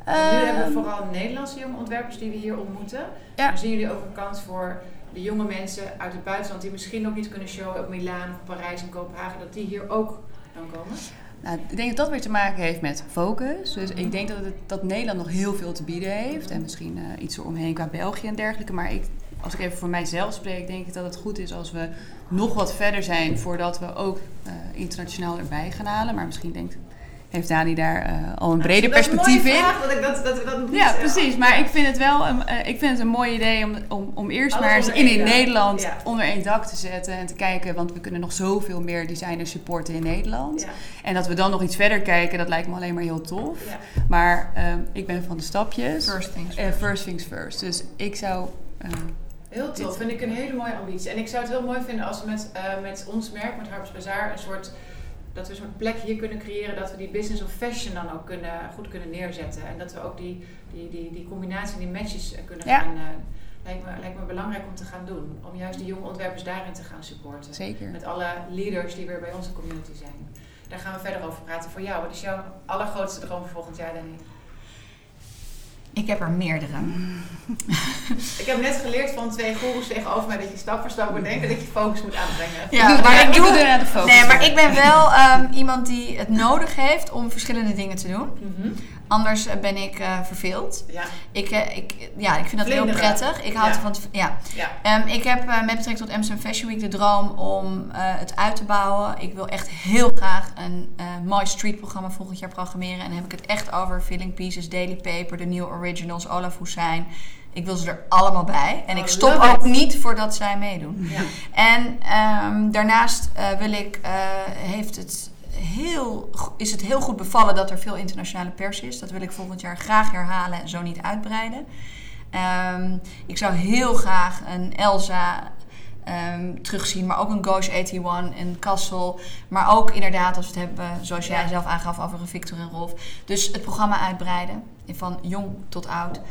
Nu hebben we vooral Nederlandse jonge ontwerpers die we hier ontmoeten. Ja. Zien jullie ook een kans voor de jonge mensen uit het buitenland die misschien nog niet kunnen showen op Milaan, of Parijs en Kopenhagen, dat die hier ook dan komen? Nou, ik denk dat dat weer te maken heeft met focus. Dus ik denk dat, het, dat Nederland nog heel veel te bieden heeft. En misschien uh, iets eromheen qua België en dergelijke. Maar ik, als ik even voor mijzelf spreek, denk ik dat het goed is als we nog wat verder zijn voordat we ook uh, internationaal erbij gaan halen. Maar misschien denkt, heeft Dani daar uh, al een breder perspectief in. Vraag, dat ik dat, dat, dat ja, precies. Maar ik vind het wel een, uh, ik vind het een mooi idee om, om, om eerst Alles maar eens in, in. Nederland Ja. onder één dak te zetten en te kijken. Want we kunnen nog zoveel meer designers supporten in Nederland. Ja, En dat we dan nog iets verder kijken, dat lijkt me alleen maar heel tof. ja. Maar ehm, ik ben van de stapjes. First things Eh, first things first. Dus ik zou. eh, Heel tof, Dit. vind ik een hele mooie ambitie. En ik zou het heel mooi vinden als we met, eh, met ons merk, met Harps Bazaar, een soort, dat we soort plek hier kunnen creëren, dat we die business of fashion dan ook kunnen, goed kunnen neerzetten. En dat we ook die, die, die, die combinatie, die matches eh, kunnen Ja. gaan, eh, lijkt, me, lijkt me belangrijk om te gaan doen. Om juist die jonge ontwerpers daarin te gaan supporten. zeker. Met alle leaders die weer bij onze community zijn. Daar gaan we verder over praten. Voor jou, wat is jouw allergrootste droom voor volgend jaar, Danny? Ik heb er meerdere. Ik heb net geleerd van twee goeroes tegenover mij dat je stap voor stap moet denken dat je focus moet aanbrengen. Ja, ik doe, maar ik ik doe- aan de focus. Nee, maar ik ben wel ehm, iemand die het nodig heeft om verschillende dingen te doen. Mhm. Anders eh, ben ik eh, verveeld. Ja, Ik, eh, ik, ja, ik vind dat heel prettig. Ik hou Ja. ervan. te- Ja. ja. Ehm, ik heb met betrekking tot Amsterdam Fashion Week de droom om het uit te bouwen. Ik wil echt heel graag een mooi streetprogramma volgend jaar programmeren. En dan heb ik het echt over Filling Pieces, Daily Paper, de New Originals, Olaf Hussein. Ik wil ze er allemaal bij. En Oh, ik stop ook it. niet voordat zij meedoen. ja. En ehm, daarnaast wil ik, heeft het heel, is het heel goed bevallen dat er veel internationale pers is. Dat wil ik volgend jaar graag herhalen en zo niet uitbreiden. Ehm, ik zou heel graag een Elsa ehm, terugzien, maar ook een Gauche 81, een Kassel. Maar ook inderdaad, als we het hebben, zoals jij Ja. zelf aangaf, over een Victor en Rolf. Dus het programma uitbreiden, van jong tot oud.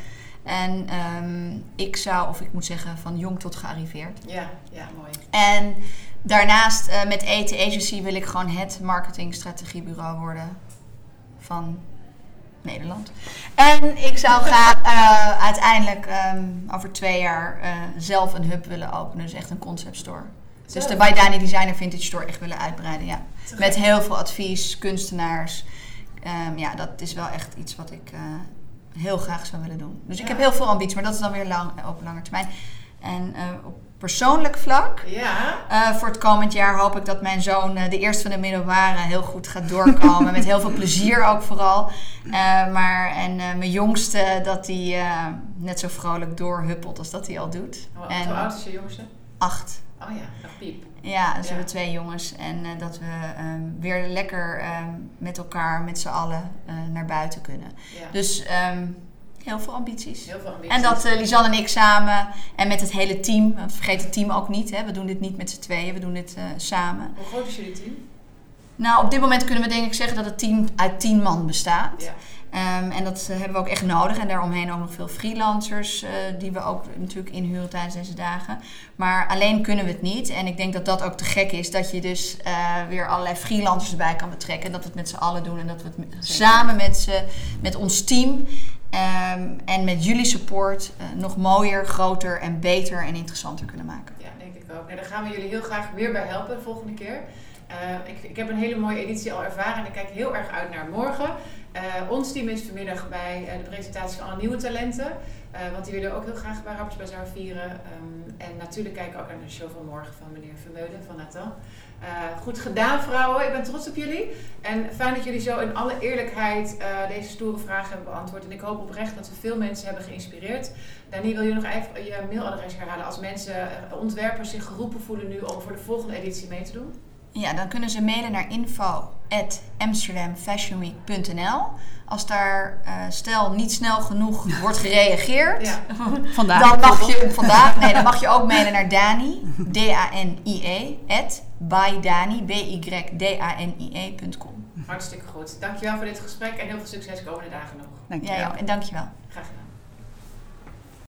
En ehm, ik zou, of ik moet zeggen, van jong tot gearriveerd. Ja, ja, mooi. En daarnaast eh, met ET Agency wil ik gewoon het marketingstrategiebureau worden van Nederland. En ik zou graag eh, uiteindelijk ehm, over twee jaar eh, zelf een hub willen openen. Dus echt een concept store. Dus de By Dani Designer Vintage Store echt willen uitbreiden, ja. Met heel veel advies, kunstenaars. Ehm, ja, dat is wel echt iets wat ik heel graag zou willen doen. Dus ik heb heel veel ambitie, maar dat is dan weer lang, op lange termijn. En op persoonlijk vlak, Ja, eh, voor het komend jaar hoop ik dat mijn zoon eh, de eerste van de middelbare heel goed gaat doorkomen. met heel veel plezier ook vooral. Eh, maar, en mijn jongste, dat hij net zo vrolijk doorhuppelt als dat hij al doet. hoe, en hoe oud is je jongste? acht. Oh ja, nog piep. Ja, dus we Ja. hebben twee jongens. En dat we ehm, weer lekker ehm, met elkaar, met z'n allen, naar buiten kunnen. Ja. Dus ehm, heel veel ambities. Heel veel ambities. En dat eh Lisanne en ik samen en met het hele team, want vergeet het team ook niet, hè, we doen dit niet met z'n tweeën, we doen dit eh, samen. Hoe groot is jullie team? Nou, op dit moment kunnen we denk ik zeggen dat het team uit tien man bestaat. Ja. Ehm, en dat eh, hebben we ook echt nodig. En daaromheen ook nog veel freelancers die we ook natuurlijk inhuren tijdens deze dagen. Maar alleen kunnen we het niet. En ik denk dat dat ook te gek is. Dat je dus weer allerlei freelancers erbij kan betrekken. En dat we het met z'n allen doen. En dat we het samen met, z'n- met ons team ehm, en met jullie support eh, nog mooier, groter en beter en interessanter kunnen maken. Ja, denk ik ook. Nou, daar gaan we jullie heel graag weer bij helpen de volgende keer. Eh, ik, ik heb een hele mooie editie al ervaren en ik kijk heel erg uit naar morgen. Eh, ons team is vanmiddag bij de presentatie van alle nieuwe talenten. Want die willen ook heel graag bij Rappers Bazaar vieren. Ehm, en natuurlijk kijken we ook naar de show van morgen van meneer Vermeulen van Nathan. Eh, goed gedaan vrouwen, ik ben trots op jullie. En fijn dat jullie zo in alle eerlijkheid eh, deze stoere vragen hebben beantwoord. En ik hoop oprecht dat we veel mensen hebben geïnspireerd. Dani, wil je nog even je mailadres herhalen als mensen, eh, ontwerpers zich geroepen voelen nu om voor de volgende editie mee te doen? Ja, dan kunnen ze mailen naar info.amsterdamfashionweek.nl Als daar, eh, stel, niet snel genoeg wordt gereageerd, Ja. Vandaag. dan mag je vandaag, nee, dan mag je ook mailen naar Dani, D-A-N-I-E, at bydani, B-Y-D-A-N-I-E.com. Hartstikke goed. Dankjewel voor dit gesprek en heel veel succes komende dagen nog. Dankjewel. Ja, joh, en dankjewel.